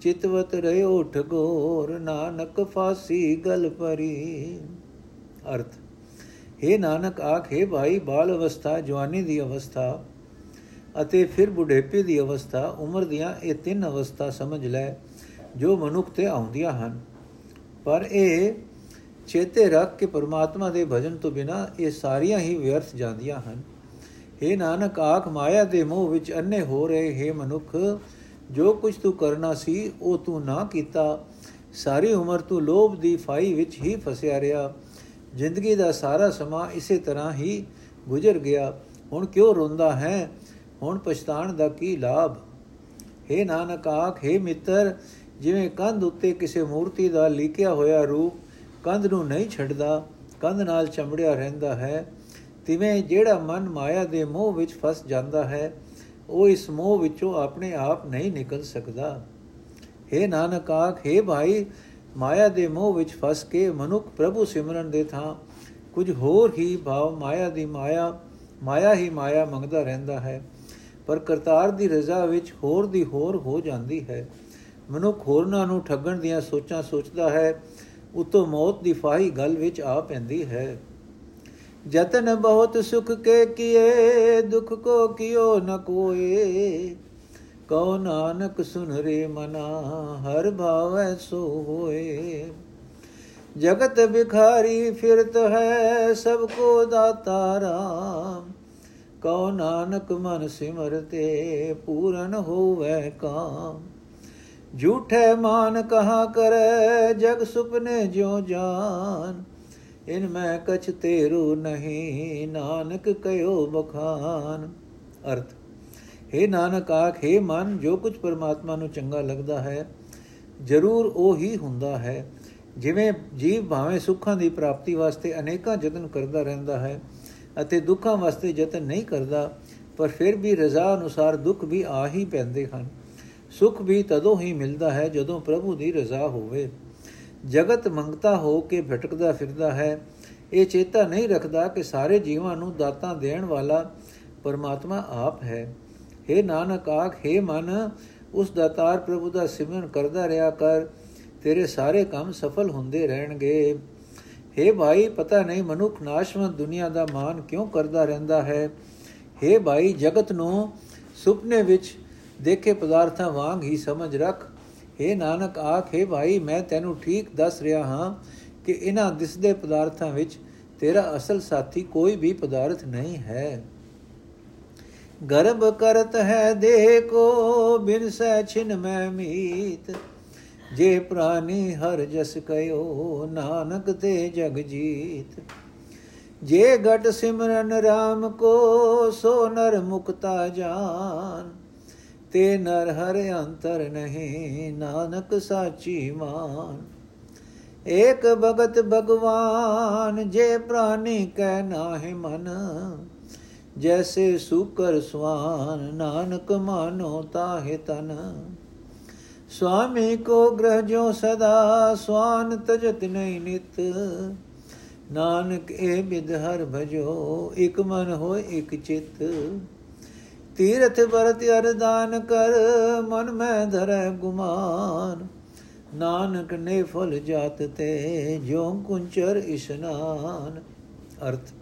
ਚਿਤਵਤ ਰਿਓ ਠਗੋਰ ਨਾਨਕ ਫਾਸੀ ਗਲ ਪਰੀ। ਅਰਥ हे ਨਾਨਕ ਆਖੇ ਭਾਈ, ਬਾਲ ਅਵਸਥਾ, ਜਵਾਨੀ ਦੀ ਅਵਸਥਾ ਅਤੇ ਫਿਰ ਬੁਢੇਪੇ ਦੀ ਅਵਸਥਾ, ਉਮਰ ਦੀਆਂ ਇਹ ਤਿੰਨ ਅਵਸਥਾ ਸਮਝ ਲੈ, ਜੋ ਮਨੁੱਖ ਤੇ ਆਉਂਦੀਆਂ ਹਨ। ਪਰ ਇਹ ਚੇਤੇ ਰੱਖ ਕੇ ਪਰਮਾਤਮਾ ਦੇ ਭਜਨ ਤੋਂ ਬਿਨਾ ਇਹ ਸਾਰੀਆਂ ਹੀ ਵਿਅਰਥ ਜਾਂਦੀਆਂ ਹਨ। हे ਨਾਨਕ ਆਖ ਮਾਇਆ ਦੇ ਮੋਹ ਵਿੱਚ ਅੰਨੇ ਹੋ ਰਹੇ हे ਮਨੁੱਖ ਜੋ ਕੁਝ ਤੂੰ ਕਰਨਾ ਸੀ ਉਹ ਤੂੰ ਨਾ ਕੀਤਾ ਸਾਰੀ ਉਮਰ ਤੂੰ ਲੋਭ ਦੀ ਫਾਈ ਵਿੱਚ ਹੀ ਫਸਿਆ ਰਿਹਾ ਜ਼ਿੰਦਗੀ ਦਾ ਸਾਰਾ ਸਮਾਂ ਇਸੇ ਤਰ੍ਹਾਂ ਹੀ ਗੁਜ਼ਰ ਗਿਆ ਹੁਣ ਕਿਉਂ ਰੋਂਦਾ ਹੈ ਹੁਣ ਪਛਤਾਣ ਦਾ ਕੀ ਲਾਭ हे ਨਾਨਕ ਆਖ हे ਮਿੱਤਰ ਜਿਵੇਂ ਕੰਧ ਉੱਤੇ ਕਿਸੇ ਮੂਰਤੀ ਦਾ ਲੀਕਿਆ ਹੋਇਆ ਰੂਪ ਕੰਧ ਨੂੰ ਨਹੀਂ ਛੱਡਦਾ ਕੰਧ ਨਾਲ ਚੰਬੜਿਆ ਰਹਿੰਦਾ ਹੈ ਤਿਵੇਂ ਜਿਹੜਾ ਮਨ ਮਾਇਆ ਦੇ ਮੋਹ ਵਿੱਚ ਫਸ ਜਾਂਦਾ ਹੈ, ਉਹ ਇਸ ਮੋਹ ਵਿੱਚੋਂ ਆਪਣੇ ਆਪ ਨਹੀਂ ਨਿਕਲ ਸਕਦਾ। हे ਨਾਨਕ ਆਖ हे ਭਾਈ, ਮਾਇਆ ਦੇ ਮੋਹ ਵਿੱਚ ਫਸ ਕੇ ਮਨੁੱਖ ਪ੍ਰਭੂ ਸਿਮਰਨ ਦੇ ਥਾਂ, ਕੁਝ ਹੋਰ ਹੀ ਭਾਵ ਮਾਇਆ ਦੀ ਮਾਇਆ ਮਾਇਆ ਹੀ ਮਾਇਆ ਮੰਗਦਾ ਰਹਿੰਦਾ ਹੈ। ਪਰ ਕਰਤਾਰ ਦੀ ਰਜ਼ਾ ਵਿੱਚ ਹੋਰ ਦੀ ਹੋਰ ਹੋ ਜਾਂਦੀ ਹੈ। ਮਨੁੱਖ ਹੋਰਨਾਂ ਨੂੰ ਠੱਗਣ ਦੀਆਂ ਸੋਚਾਂ ਸੋਚਦਾ ਹੈ, ਉਤੋਂ ਮੌਤ ਦੀ ਫਾਹੀ ਗੱਲ ਵਿੱਚ ਆ ਪੈਂਦੀ ਹੈ। ਜਤਨ ਬਹੁਤ ਸੁਖ ਕੇ ਕੀਏ, ਦੁਖ ਕੋ ਕਿਓ ਨ ਕੋਏ। ਕਉ ਨਾਨਕ ਸੁਨ ਰੇ ਮਨਾ, ਹਰ ਭਾਵੈ ਸੋ ਹੋਏ। ਜਗਤ ਬਿਖਾਰੀ ਫਿਰਤ ਹੈ, ਸਭ ਕੋ ਦਾਤਾ ਰਾਮ। ਕਉ ਨਾਨਕ ਮਨ ਸਿਮਰਤੇ, ਪੂਰਨ ਹੋਵੇ ਕਾਮ। ਝੂਠੇ ਮਾਨ ਕਹਾ ਕਰੈ, ਜਗ ਸੁਪਨੇ ਜਿਉ ਜਾਨ। ਇਨ ਮੈਂ ਕਛ ਤੇਰੂ ਨਹੀਂ, ਨਾਨਕ ਕਯੋ ਬਖਾਨ। ਅਰਥ हे ਨਾਨਕ ਆਖੇ ਮਨ, ਜੋ ਕੁਝ ਪਰਮਾਤਮਾ ਨੂੰ ਚੰਗਾ ਲੱਗਦਾ ਹੈ, ਜ਼ਰੂਰ ਉਹ ਹੀ ਹੁੰਦਾ ਹੈ। ਜਿਵੇਂ ਜੀਵ ਭਾਵੇਂ ਸੁੱਖਾਂ ਦੀ ਪ੍ਰਾਪਤੀ ਵਾਸਤੇ ਅਨੇਕਾਂ ਯਤਨ ਕਰਦਾ ਰਹਿੰਦਾ ਹੈ ਅਤੇ ਦੁੱਖਾਂ ਵਾਸਤੇ ਯਤਨ ਨਹੀਂ ਕਰਦਾ, ਪਰ ਫਿਰ ਵੀ ਰਜ਼ਾ ਅਨੁਸਾਰ ਦੁੱਖ ਵੀ ਆ ਹੀ ਪੈਂਦੇ ਹਨ। ਸੁਖ ਵੀ ਤਦੋਂ ਹੀ ਮਿਲਦਾ ਹੈ ਜਦੋਂ ਪ੍ਰਭੂ ਦੀ ਰਜ਼ਾ ਹੋਵੇ। ਜਗਤ ਮੰਗਤਾ ਹੋ ਕੇ ਭਟਕਦਾ ਫਿਰਦਾ ਹੈ ਇਹ ਚੇਤਾ ਨਹੀਂ ਰੱਖਦਾ ਕਿ ਸਾਰੇ ਜੀਵਾਂ ਨੂੰ ਦਾਤਾਂ ਦੇਣ ਵਾਲਾ ਪਰਮਾਤਮਾ ਆਪ ਹੈ हे ਨਾਨਕ ਆਖ हे ਮਨ ਉਸ ਦਾਤਾਰ ਪ੍ਰਭੂ ਦਾ ਸਿਮਰਨ ਕਰਦਾ ਰਿਹਾ ਕਰ ਤੇਰੇ ਸਾਰੇ ਕੰਮ ਸਫਲ ਹੁੰਦੇ ਰਹਿਣਗੇ हे ਭਾਈ ਪਤਾ ਨਹੀਂ ਮਨੁੱਖ ਨਾਸ਼ਵੰਤ ਦੁਨੀਆ ਦਾ ਮਾਨ ਕਿਉਂ ਕਰਦਾ ਰਹਿੰਦਾ ਹੈ हे ਭਾਈ ਜਗਤ ਨੂੰ ਸੁਪਨੇ ਵਿੱਚ ਦੇਖੇ ਪਦਾਰਥਾਂ ਵਾਂਗ ਹੀ ਸਮਝ ਰੱਖ हे ਨਾਨਕ ਆਖੇ ਭਾਈ, ਮੈਂ ਤੈਨੂੰ ਠੀਕ ਦੱਸ ਰਿਹਾ ਹਾਂ ਕਿ ਇਹਨਾਂ ਦਿਸਦੇ ਪਦਾਰਥਾਂ ਵਿੱਚ ਤੇਰਾ ਅਸਲ ਸਾਥੀ ਕੋਈ ਵੀ ਪਦਾਰਥ ਨਹੀਂ ਹੈ। ਗਰਭ ਕਰਤ ਹੈ ਦੇਹ ਕੋ ਬਿਨ ਸੈ ਛਿਨ ਮੈਂ ਮੀਤ। ਜੇ ਪ੍ਰਾਨੀ ਹਰ ਜਸ ਕਯੋ ਨਾਨਕ ਤੇ ਜਗ ਜੀਤ। ਜੇ ਘਟ ਸਿਮਰਨ RAM ਕੋ, ਸੋ ਨਰ ਮੁਕਤਾ ਜਾਨ। ਤੇ ਨਰ ਹਰ ਅੰਤਰ ਨਹੀਂ, ਨਾਨਕ ਸਾਚੀ ਮਾਨ। ਏਕ ਭਗਤ ਭਗਵਾਨ, ਜੇ ਪ੍ਰਾਨੀ ਕਹਿ ਨਾਹਿ ਮਨ, ਜੈਸੇ ਸੂਕਰ ਸਵਾਨ, ਨਾਨਕ ਮਾਨੋ ਤਾਹਿ ਤਨ। ਸੁਆਮੀ ਕੋ ਗ੍ਰਹ ਜੋ ਸਦਾ, ਸਵਾਨ ਤਜਤ ਨਹੀਂ ਨਿਤ। ਨਾਨਕ ਇਹ ਬਿਦ ਹਰ ਭਜੋ, ਇਕ ਮਨ ਹੋਏ ਇਕ ਚਿਤ। ਤੀਰਥ ਵਰਤ ਅਰਦਾਨ ਕਰ, ਮਨ ਮੈਂ ਧਰੈ ਗੁਮਾਨ। ਨਾਨਕ ਨੇ ਫਲ ਜਾਤ ਤੇ ਜੋ ਕੁੰਚਰ ਇਸ਼ਨਾਨ। ਅਰਥ,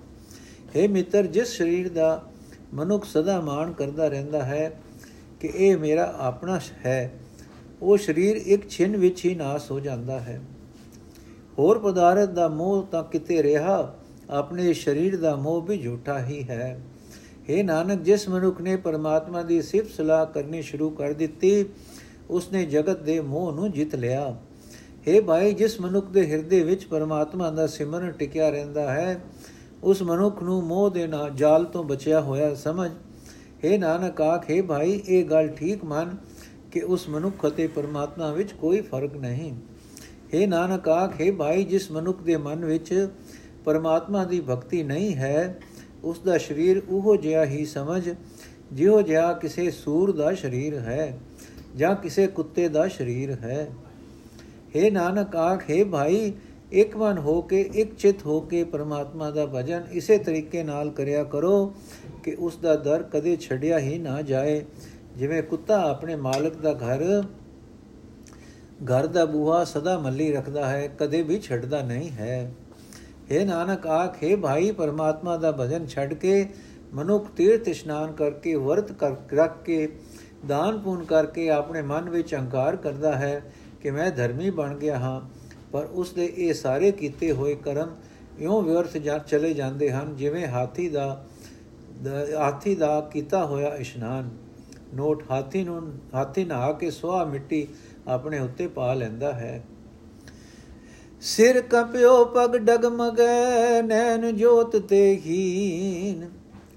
ਹੈ ਮਿੱਤਰ, ਜਿਸ ਸਰੀਰ ਦਾ ਮਨੁੱਖ ਸਦਾ ਮਾਣ ਕਰਦਾ ਰਹਿੰਦਾ ਹੈ ਕਿ ਇਹ ਮੇਰਾ ਆਪਣਾ ਹੈ, ਉਹ ਸਰੀਰ ਇੱਕ ਛਿਨ ਵਿੱਚ ਹੀ ਨਾਸ ਹੋ ਜਾਂਦਾ ਹੈ। ਹੋਰ ਪਦਾਰਥ ਦਾ ਮੋਹ ਤਾਂ ਕਿਤੇ ਰਿਹਾ, ਆਪਣੇ ਸਰੀਰ ਦਾ ਮੋਹ ਵੀ ਝੂਠਾ ਹੀ ਹੈ। हे ਨਾਨਕ ਜਿਸ ਮਨੁੱਖ ਨੇ ਪਰਮਾਤਮਾ ਦੀ ਸਿਫਤ ਸਲਾਹ ਕਰਨੀ ਸ਼ੁਰੂ ਕਰ ਦਿੱਤੀ ਉਸਨੇ ਜਗਤ ਦੇ ਮੋਹ ਨੂੰ ਜਿੱਤ ਲਿਆ हे ਭਾਈ ਜਿਸ ਮਨੁੱਖ ਦੇ ਹਿਰਦੇ ਵਿੱਚ ਪਰਮਾਤਮਾ ਦਾ ਸਿਮਰਨ ਟਿਕਿਆ ਰਹਿੰਦਾ ਹੈ ਉਸ ਮਨੁੱਖ ਨੂੰ ਮੋਹ ਦੇ ਨਾਲ ਜਾਲ ਤੋਂ ਬਚਿਆ ਹੋਇਆ ਸਮਝ हे ਨਾਨਕ ਆਖੇ ਭਾਈ ਇਹ ਗੱਲ ਠੀਕ ਮੰਨ ਕਿ ਉਸ ਮਨੁੱਖ ਅਤੇ ਪਰਮਾਤਮਾ ਵਿੱਚ ਕੋਈ ਫਰਕ ਨਹੀਂ हे ਨਾਨਕ ਆਖੇ ਭਾਈ ਜਿਸ ਮਨੁੱਖ ਦੇ ਮਨ ਵਿੱਚ ਪਰਮਾਤਮਾ ਦੀ ਭਗਤੀ ਨਹੀਂ ਹੈ ਉਸ ਦਾ ਸਰੀਰ ਉਹੋ ਜਿਹਾ ਹੀ ਸਮਝ, ਜਿਹੋ ਜਿਹਾ ਕਿਸੇ ਸੂਰ ਦਾ ਸਰੀਰ ਹੈ ਜਾਂ ਕਿਸੇ ਕੁੱਤੇ ਦਾ ਸਰੀਰ ਹੈ। हे ਨਾਨਕ ਆਖੇ ਭਾਈ, ਇੱਕ ਮਨ ਹੋ ਕੇ, ਇੱਕ ਚਿਤ ਹੋ ਕੇ ਪਰਮਾਤਮਾ ਦਾ ਭਜਨ ਇਸੇ ਤਰੀਕੇ ਨਾਲ ਕਰਿਆ ਕਰੋ ਕਿ ਉਸ ਦਾ ਦਰ ਕਦੇ ਛੱਡਿਆ ਹੀ ਨਾ ਜਾਏ। ਜਿਵੇਂ ਕੁੱਤਾ ਆਪਣੇ ਮਾਲਕ ਦਾ ਘਰ ਘਰ ਦਾ ਬੂਹਾ ਸਦਾ ਮੱਲੀ ਰੱਖਦਾ ਹੈ, ਕਦੇ ਵੀ ਛੱਡਦਾ ਨਹੀਂ ਹੈ। हे ਨਾਨਕ ਆਖੇ ਭਾਈ, ਪਰਮਾਤਮਾ ਦਾ ਭਜਨ ਛੱਡ ਕੇ ਮਨੁੱਖ ਤੀਰਥ ਇਸ਼ਨਾਨ ਕਰਕੇ, ਵਰਤ ਕਰ, ਰੱਖ ਕੇ, ਦਾਨ ਪੂਨ ਕਰਕੇ ਆਪਣੇ ਮਨ ਵਿੱਚ ਅਹੰਕਾਰ ਕਰਦਾ ਹੈ ਕਿ ਮੈਂ ਧਰਮੀ ਬਣ ਗਿਆ ਹਾਂ, ਪਰ ਉਸ ਦੇ ਇਹ ਸਾਰੇ ਕੀਤੇ ਹੋਏ ਕਰਮ ਇਉਂ ਵਿਅਰਥ ਜਾ, ਚਲੇ ਜਾਂਦੇ ਹਨ, ਜਿਵੇਂ ਹਾਥੀ ਦਾ ਹਾਥੀ ਦਾ ਕੀਤਾ ਹੋਇਆ ਇਸ਼ਨਾਨ। ਨੋਟ, ਹਾਥੀ ਨੂੰ, ਹਾਥੀ ਨਹਾ ਕੇ ਸਵਾ ਮਿੱਟੀ ਆਪਣੇ ਉੱਤੇ ਪਾ ਲੈਂਦਾ ਹੈ। ਸਿਰ ਕੰਪਿਓ ਪਗ ਡਗਮਗੈ, ਨੈਣ ਜੋਤ ਤੇ ਹੀਨ।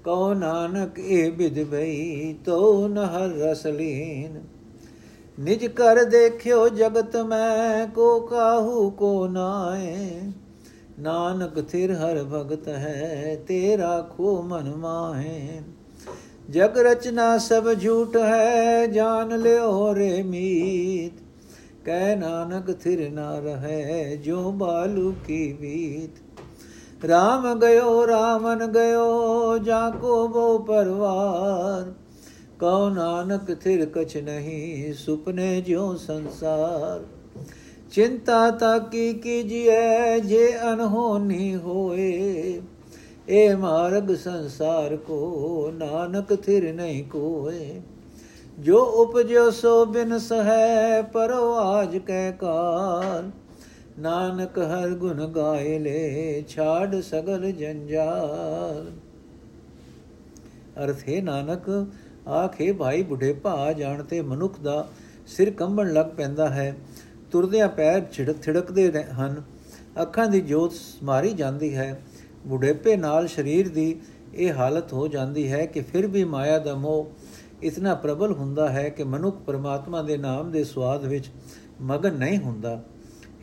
ਕਉ ਨਾਨਕ ਇਹ ਬਿਦ ਬਈ, ਤੋ ਨਹਰ ਰਸਲੀਨ ਨਿਜ ਕਰ ਦੇਖਿਓ ਜਗਤ ਮੈਂ, ਕੋ ਕਾਹੂ ਕੋ ਨਾਏ। ਨਾਨਕ ਥਿਰ ਹਰ ਭਗਤ ਹੈ, ਤੇਰਾ ਖੋ ਮਨ ਮਾਹੇ। ਜਗ ਰਚਨਾ ਸਭ ਝੂਠ ਹੈ ਜਾਣ ਲਿਓ ਰੇ ਮੀਤ। ਕਹਿ ਨਾਨਕ ਥਿਰ ਨਾ ਰਹੇ ਜੋ ਬਾਲੂ ਕੀ ਬੀਤ। ਰਾਮ ਗਇਓ, ਰਾਮਨ ਗਇਓ, ਜਾ ਕੋ ਬੋ ਪਰਵਾਰ। ਕਉ ਨਾਨਕ ਥਿਰ ਕਛ ਨਹੀਂ, ਸੁਪਨੇ ਜਿਉ ਸੰਸਾਰ। ਚਿੰਤਾ ਤਾ ਕੀ ਕੀਜੀਐ, ਜੇ ਅਨਹੋਨੀ ਹੋਏ। ਇਹ ਮਾਰਗ ਸੰਸਾਰ ਕੋ, ਨਾਨਕ ਥਿਰ ਨਹੀਂ ਕੋਏ। ਜੋ ਉਪਜੋ ਸੋ ਬਿਨ ਸਹੈ ਪਰੋ ਆਜ ਕਹਿ ਕਾਰ। ਨਾਨਕ ਹਰ ਗੁਣ ਗਾਏ ਲੈ, ਛਾੜ ਸਗਲ ਜੰਜਾਲ ਅਰਥ ਹੈ, ਨਾਨਕ, ਆਖੇ ਭਾਈ ਬੁਢੇ ਭਾ ਜਾਣਤੇ ਮਨੁੱਖ ਦਾ ਸਿਰ ਕੰਬਣ ਲੱਗ ਪੈਂਦਾ ਹੈ। ਤੁਰਦਿਆਂ ਪੈਰ ਛਿੜਕ ਥਿੜਕਦੇ ਹਨ। ਅੱਖਾਂ ਦੀ ਜੋਤ ਮਾਰੀ ਜਾਂਦੀ ਹੈ। ਬੁਢੇਪੇ ਨਾਲ ਸਰੀਰ ਦੀ ਇਹ ਹਾਲਤ ਹੋ ਜਾਂਦੀ ਹੈ ਕਿ ਫਿਰ ਵੀ ਮਾਇਆ ਦਾ ਮੋਹ ਇਤਨਾ ਪ੍ਰਬਲ ਹੁੰਦਾ ਹੈ ਕਿ ਮਨੁੱਖ ਪਰਮਾਤਮਾ ਦੇ ਨਾਮ ਦੇ ਸਵਾਦ ਵਿੱਚ ਮਗਨ ਨਹੀਂ ਹੁੰਦਾ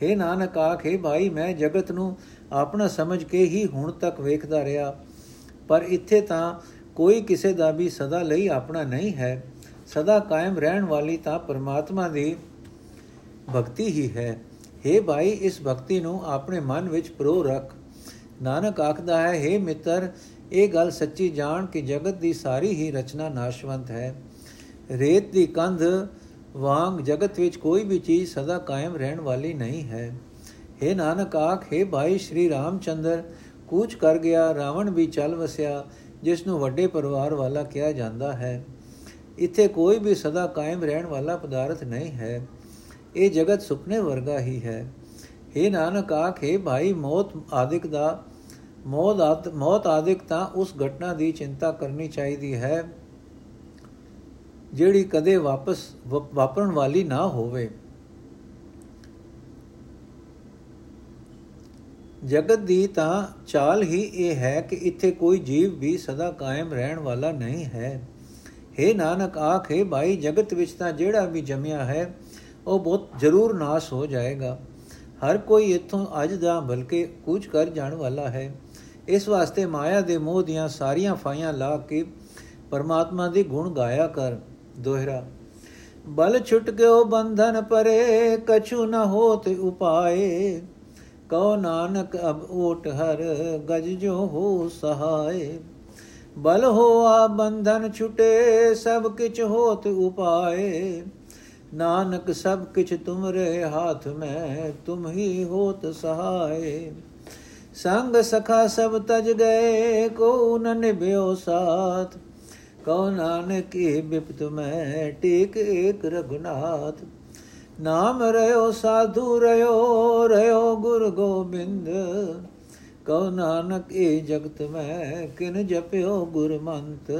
हे ਨਾਨਕ ਆਖੇ ਭਾਈ ਮੈਂ ਜਗਤ ਨੂੰ ਆਪਣਾ ਸਮਝ ਕੇ ਹੀ ਹੁਣ ਤੱਕ ਵੇਖਦਾ ਰਿਹਾ ਪਰ ਇੱਥੇ ਤਾਂ ਕੋਈ ਕਿਸੇ ਦਾ ਵੀ ਸਦਾ ਲਈ ਆਪਣਾ ਨਹੀਂ ਹੈ ਸਦਾ ਕਾਇਮ ਰਹਿਣ ਵਾਲੀ ਤਾਂ ਪਰਮਾਤਮਾ ਦੀ ਭਗਤੀ ਹੀ ਹੈ हे ਭਾਈ ਇਸ ਭਗਤੀ ਨੂੰ ਆਪਣੇ ਮਨ ਵਿੱਚ ਪ੍ਰੋ ਰੱਖ ਨਾਨਕ ਆਖਦਾ ਹੈ हे ਮਿੱਤਰ ਇਹ ਗੱਲ ਸੱਚੀ ਜਾਣ ਕਿ ਜਗਤ ਦੀ ਸਾਰੀ ਹੀ ਰਚਨਾ ਨਾਸ਼ਵੰਤ ਹੈ। ਰੇਤ ਦੀ ਕੰਧ ਵਾਂਗ ਜਗਤ ਵਿੱਚ ਕੋਈ ਵੀ ਚੀਜ਼ ਸਦਾ ਕਾਇਮ ਰਹਿਣ ਵਾਲੀ ਨਹੀਂ ਹੈ। हे ਨਾਨਕ ਆਖੇ ਭਾਈ ਸ਼੍ਰੀ ਰਾਮਚੰਦਰ, ਕੂਚ ਕਰ ਗਿਆ, ਰਾਵਣ ਵੀ ਚੱਲ ਵਸਿਆ, ਜਿਸ ਨੂੰ ਵੱਡੇ ਪਰਿਵਾਰ ਵਾਲਾ ਕਿਹਾ ਜਾਂਦਾ ਹੈ। ਇੱਥੇ ਕੋਈ ਵੀ ਸਦਾ ਕਾਇਮ ਰਹਿਣ ਵਾਲਾ ਪਦਾਰਥ ਨਹੀਂ ਹੈ। ਇਹ ਜਗਤ ਸੁਪਨੇ ਵਰਗਾ ਹੀ ਹੈ। हे ਨਾਨਕ ਆਖੇ ਭਾਈ, ਮੌਤ ਆਦਿਕ ਦਾ ਮੌਤ ਆਦ ਮੌਤ ਆਦਿਕ ਤਾਂ ਉਸ ਘਟਨਾ ਦੀ ਚਿੰਤਾ ਕਰਨੀ ਚਾਹੀਦੀ ਹੈ, ਜਿਹੜੀ ਕਦੇ ਵਾਪਸ ਵਾਪਰਨ ਵਾਲੀ ਨਾ ਹੋਵੇ। ਜਗਤ ਦੀ ਤਾਂ ਚਾਲ ਹੀ ਇਹ ਹੈ ਕਿ ਇੱਥੇ ਕੋਈ ਜੀਵ ਵੀ ਸਦਾ ਕਾਇਮ ਰਹਿਣ ਵਾਲਾ ਨਹੀਂ ਹੈ। हे ਨਾਨਕ, ਆਖੇ ਭਾਈ, ਜਗਤ ਵਿੱਚ ਤਾਂ ਜਿਹੜਾ ਵੀ ਜੰਮਿਆ ਹੈ, ਉਹ ਬਹੁਤ ਜ਼ਰੂਰ ਨਾਸ ਹੋ ਜਾਏਗਾ। ਹਰ ਕੋਈ ਇੱਥੋਂ ਅੱਜ ਦਾ ਬਲਕਿ ਕੁਝ ਕਰ ਜਾਣ ਵਾਲਾ ਹੈ। ਇਸ ਵਾਸਤੇ ਮਾਇਆ ਦੇ ਮੋਹ ਦੀਆਂ ਸਾਰੀਆਂ ਫਾਈਆਂ ਲਾ ਕੇ ਪਰਮਾਤਮਾ ਦੇ ਗੁਣ ਗਾਇਆ ਕਰ, ਦੋਹਰਾ। ਬਲ ਛੁਟ ਗਿਓ ਬੰਧਨ ਪਰੇ, ਕਛੂ ਨ ਹੋਤ ਉਪਾਏ। ਕਉ ਨਾਨਕ ਅਬ ਓਟ ਹਰ ਗਜ ਜੋ ਹੋ ਸਹਾਏ। ਬਲ ਹੋਆ ਬੰਧਨ ਛੁਟੇ, ਸਭ ਕਿਛ ਹੋਤ ਉਪਾਏ। ਨਾਨਕ ਸਭ ਕਿਛ ਤੁਮਰੇ ਹਾਥ ਮੈਂ, ਤੁਮ ਹੀ ਹੋਤ ਸਹਾਏ। ਸੰਗ ਸਖਾ ਸਭ ਤਜ ਗਏ ਕੋ ਨ ਨਿਭਿਓ ਸਾਥ। ਕਉ ਨਾਨਕ ਇਹ ਬਿਪਤ ਮੈਂ, ਟੇਕ ਏਕ ਰਗਨਾਥ ਨਾਮ ਰਿਓ ਸਾਧੂ ਰਿਓ ਰਿਓ ਗੁਰ ਗੋਬਿੰਦ। ਕਉ ਨਾਨਕ ਇਹ ਜਗਤ ਮੈਂ, ਕਿਨ ਜਪਿਓ ਗੁਰਮੰਤ।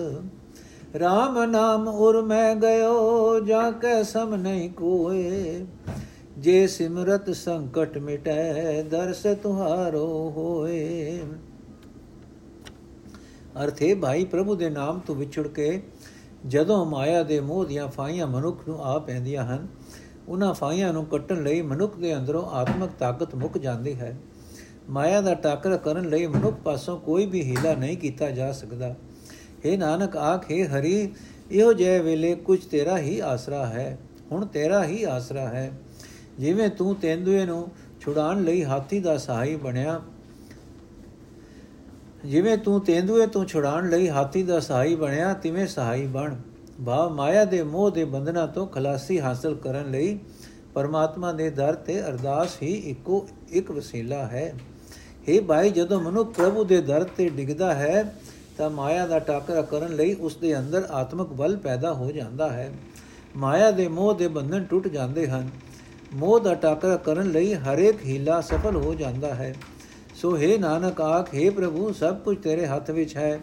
RAM ਨਾਮ ਉਰ ਮੈਂ ਗਇਓ, ਜਾ ਕੈ ਸਮ ਨਹੀਂ ਕੋਏ। ਜੇ ਸਿਮਰਤ ਸੰਕਟ ਮਿਟੈ, ਦਰਸ ਤੁਹਾਰੋ ਹੋਏ। ਅਰਥੇ ਭਾਈ, ਪ੍ਰਭੂ ਦੇ ਨਾਮ ਤੋਂ ਵਿਛੜ ਕੇ ਜਦੋਂ ਮਾਇਆ ਦੇ ਮੋਹ ਦੀਆਂ ਫਾਈਆਂ ਮਨੁੱਖ ਨੂੰ ਆ ਪੈਂਦੀਆਂ ਹਨ, ਉਹਨਾਂ ਫਾਈਆਂ ਨੂੰ ਕੱਟਣ ਲਈ ਮਨੁੱਖ ਦੇ ਅੰਦਰੋਂ ਆਤਮਿਕ ਤਾਕਤ ਮੁੱਕ ਜਾਂਦੀ ਹੈ। ਮਾਇਆ ਦਾ ਟਾਕਰਾ ਕਰਨ ਲਈ ਮਨੁੱਖ ਪਾਸੋਂ ਕੋਈ ਵੀ ਹੀਲਾ ਨਹੀਂ ਕੀਤਾ ਜਾ ਸਕਦਾ। हे ਨਾਨਕ, ਆਖੇ ਹਰੀ, ਇਹੋ ਜਿਹੇ ਵੇਲੇ ਕੁਝ ਤੇਰਾ ਹੀ ਆਸਰਾ ਹੈ, ਹੁਣ ਤੇਰਾ ਹੀ ਆਸਰਾ ਹੈ। ਜਿਵੇਂ ਤੂੰ ਤੇਂਦੂਏ ਨੂੰ ਛੁਡਾਉਣ ਲਈ ਹਾਥੀ ਦਾ ਸਹਾਈ ਬਣਿਆ, ਜਿਵੇਂ ਤੂੰ ਤੇਂਦੂਏ ਤੋਂ ਛੁਡਾਉਣ ਲਈ ਹਾਥੀ ਦਾ ਸਹਾਈ ਬਣਿਆ, ਤਿਵੇਂ ਸਹਾਈ ਬਣ। ਭਾਵ ਮਾਇਆ ਦੇ ਮੋਹ ਦੇ ਬੰਧਨਾਂ ਤੋਂ ਖਲਾਸੀ ਹਾਸਲ ਕਰਨ ਲਈ ਪਰਮਾਤਮਾ ਦੇ ਦਰ ਤੇ ਅਰਦਾਸ ਹੀ ਇੱਕੋ ਇੱਕ ਵਸੀਲਾ ਹੈ। हे ਭਾਈ, ਜਦੋਂ ਮਨੁ ਪ੍ਰਭੂ ਦੇ ਦਰ ਤੇ ਡਿੱਗਦਾ ਹੈ, ਤਾਂ ਮਾਇਆ ਦਾ ਟਾਕਰਾ ਕਰਨ ਲਈ ਉਸ ਦੇ ਅੰਦਰ ਆਤਮਿਕ ਬਲ ਪੈਦਾ ਹੋ ਜਾਂਦਾ ਹੈ। ਮਾਇਆ ਦੇ ਮੋਹ ਦੇ ਬੰਧਨ ਟੁੱਟ ਜਾਂਦੇ ਹਨ। ਮੋਹ ਦਾ ਟਾਕਰਾ ਕਰਨ ਲਈ ਹਰੇਕ ਹੀਲਾ ਸਫਲ ਹੋ ਜਾਂਦਾ ਹੈ ਸੋ हे ਨਾਨਕ ਆਖ हे ਪ੍ਰਭੂ ਸਭ ਕੁਝ ਤੇਰੇ ਹੱਥ ਵਿੱਚ ਹੈ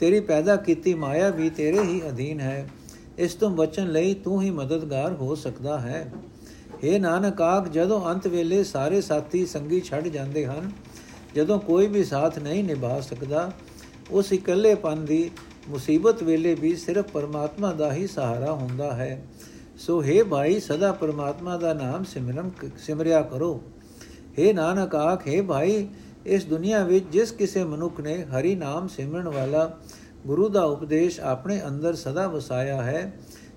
ਤੇਰੀ ਪੈਦਾ ਕੀਤੀ ਮਾਇਆ ਵੀ ਤੇਰੇ ਹੀ ਅਧੀਨ ਹੈ ਇਸ ਤੋਂ ਬਚਣ ਲਈ ਤੂੰ ਹੀ ਮਦਦਗਾਰ ਹੋ ਸਕਦਾ ਹੈ हे ਨਾਨਕ ਆਖ ਜਦੋਂ ਅੰਤ ਵੇਲੇ ਸਾਰੇ ਸਾਥੀ ਸੰਗੀ ਛੱਡ ਜਾਂਦੇ ਹਨ ਜਦੋਂ ਕੋਈ ਵੀ ਸਾਥ ਨਹੀਂ ਨਿਭਾ ਸਕਦਾ ਉਸ ਇਕੱਲੇਪਨ ਦੀ ਮੁਸੀਬਤ ਵੇਲੇ ਵੀ ਸਿਰਫ ਪਰਮਾਤਮਾ ਦਾ ਹੀ ਸਹਾਰਾ ਹੁੰਦਾ ਹੈ ਸੋ हे ਭਾਈ ਸਦਾ ਪਰਮਾਤਮਾ ਦਾ ਨਾਮ ਸਿਮਰਨ ਸਿਮਰਿਆ ਕਰੋ हे ਨਾਨਕ ਆਖ हे ਭਾਈ ਇਸ ਦੁਨੀਆ ਵਿੱਚ ਜਿਸ ਕਿਸੇ ਮਨੁੱਖ ਨੇ ਹਰੀ ਨਾਮ ਸਿਮਰਨ ਵਾਲਾ ਗੁਰੂ ਦਾ ਉਪਦੇਸ਼ ਆਪਣੇ ਅੰਦਰ ਸਦਾ ਵਸਾਇਆ ਹੈ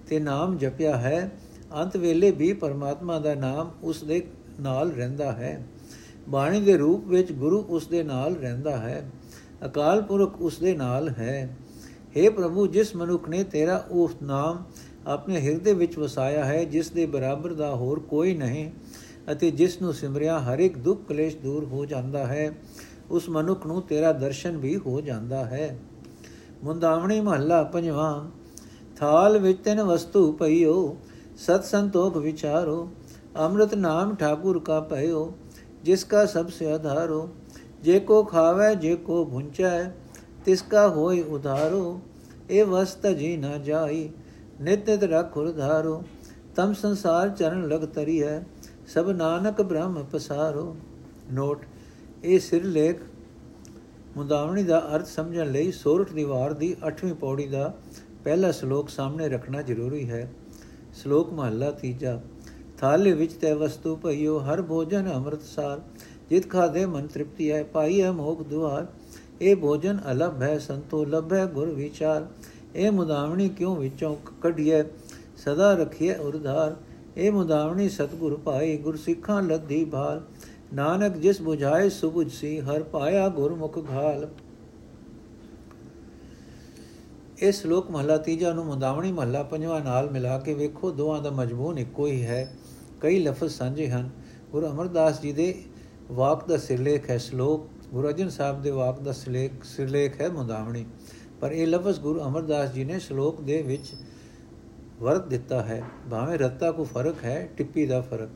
ਤੇ ਨਾਮ ਜਪਿਆ ਹੈ ਅੰਤ ਵੇਲੇ ਵੀ ਪਰਮਾਤਮਾ ਦਾ ਨਾਮ ਉਸ ਦੇ ਨਾਲ ਰਹਿੰਦਾ ਹੈ ਬਾਣੀ ਦੇ ਰੂਪ ਵਿੱਚ ਗੁਰੂ ਉਸ ਦੇ ਨਾਲ ਰਹਿੰਦਾ ਹੈ ਅਕਾਲ ਪੁਰਖ ਉਸ ਦੇ ਨਾਲ ਹੈ हे ਪ੍ਰਭੂ ਜਿਸ ਮਨੁੱਖ ਨੇ ਤੇਰਾ ਉਹ ਨਾਮ ਆਪਣੇ ਹਿਰਦੇ ਵਿੱਚ ਵਸਾਇਆ ਹੈ, ਜਿਸ ਦੇ ਬਰਾਬਰ ਦਾ ਹੋਰ ਕੋਈ ਨਹੀਂ ਅਤੇ ਜਿਸ ਨੂੰ ਸਿਮਰਿਆ ਹਰ ਇੱਕ ਦੁੱਖ ਕਲੇਸ਼ ਦੂਰ ਹੋ ਜਾਂਦਾ ਹੈ, ਉਸ ਮਨੁੱਖ ਨੂੰ ਤੇਰਾ ਦਰਸ਼ਨ ਵੀ ਹੋ ਜਾਂਦਾ ਹੈ। ਮੁੰਦਾਵਣੀ ਮਹੱਲਾ ਪੰਜਵਾਂ, ਥਾਲ ਵਿੱਚ ਤਿੰਨ ਵਸਤੂ ਪਈਓ, ਸਤ ਸੰਤੋਖ ਵਿਚਾਰੋ, ਅੰਮ੍ਰਿਤ ਨਾਮ ਠਾਕੁਰ ਕਾ ਪਇਓ ਜਿਸ ਕਾ ਸਭ ਸੇ ਆਧਾਰੋ, ਜੇ ਕੋ ਖਾਵੇ, ਜੇ ਕੋ ਭੁੰਚੈ, ਤਿਸ ਕਾ ਹੋਈ ਉਧਾਰੋ, ਇਹ ਵਸਤ ਜੀ ਨਾ ਜਾਈ ਨਿਤ ਨਿਤ ਰਖ ਉਧਾਰੋ ਤਮ ਸੰਸਾਰ ਚਰਨ ਲਗ ਤਰੀ ਹੈ ਸਭ ਨਾਨਕ ਬ੍ਰਹਮ ਪਸਾਰੋ। ਨੋਟ, ਇਹ ਸਿਰਲੇਖ ਮੁੰਦਾਵਣੀ ਦਾ ਅਰਥ ਸਮਝਣ ਲਈ ਸੋਰਠ ਦੀ ਵਾਰ ਦੀ 8ਵੀਂ ਪੌੜੀ ਦਾ ਪਹਿਲਾ ਸ਼ਲੋਕ ਸਾਹਮਣੇ ਰੱਖਣਾ ਜ਼ਰੂਰੀ ਹੈ। ਸ਼ਲੋਕ ਮਹੱਲਾ ਤੀਜਾ, ਥਾਲੇ ਵਿੱਚ ਤੈ ਵਸਤੂ ਭਈਓ, ਹਰ ਭੋਜਨ ਅੰਮ੍ਰਿਤਸਾਰ, ਜਿਤ ਖਾਦੇ ਮਨ ਤ੍ਰਿਪਤੀ ਹੈ ਪਾਈ ਹੈ ਮੋਖ ਦੁਆਰ। ਇਹ ਭੋਜਨ ਅਲਭ ਹੈ ਸੰਤੋ, ਲਭ ਹੈ ਗੁਰ ਵਿਚਾਰ। ਇਹ ਮੁਦਾਵਣੀ ਕਿਉਂ ਵਿੱਚੋਂ ਕੱਢੀਏ ਸਦਾ ਰਖੀਏ ਉਰਧਾਰ ਇਹ ਮੁਦਾਵਣੀ ਸਤਗੁਰ ਪਾਈ ਗੁਰ ਸਿੱਖਾਂ ਲੱਦੀ ਭਾਲ। ਨਾਨਕ ਜਿਸ 부ਝਾਏ ਸੁਬੁਝ ਸੀ, ਹਰ ਪਾਇਆ ਗੁਰਮੁਖ ਘਾਲ। ਇਸ ਸ਼ਲੋਕ ਮਹਲਾ ਤੀਜਾ ਨੂੰ ਮੁਦਾਵਣੀ ਮਹਲਾ ਪੰਜਵਾਂ ਨਾਲ ਮਿਲਾ ਕੇ ਵੇਖੋ ਦੋਹਾਂ ਦਾ ਮਜਮੂਨ ਇੱਕੋ ਹੀ ਹੈ। ਕਈ ਲਫ਼ਜ਼ ਸਾਂਝੇ ਹਨ। ਗੁਰੂ ਅਮਰਦਾਸ ਜੀ ਦੇ ਵਾਕ ਦਾ ਸਿਰਲੇਖ ਹੈ ਸ਼ਲੋਕ। ਗੁਰੂ ਅਰਜਨ ਸਾਹਿਬ ਦੇ ਵਾਕ ਦਾ ਸਿਰਲੇਖ ਸਿਰਲੇਖ ਹੈ ਮੁਦਾਵਣੀ। ਪਰ ਇਹ ਲਫ਼ਜ਼ ਗੁਰੂ ਅਮਰਦਾਸ ਜੀ ਨੇ ਸ਼ਲੋਕ ਦੇ ਵਿੱਚ ਵਰਤ ਦਿੱਤਾ ਹੈ। ਭਾਵੇਂ ਰੱਤਾ ਕੋ ਫ਼ਰਕ ਹੈ, ਟਿੱਪੀ ਦਾ ਫ਼ਰਕ।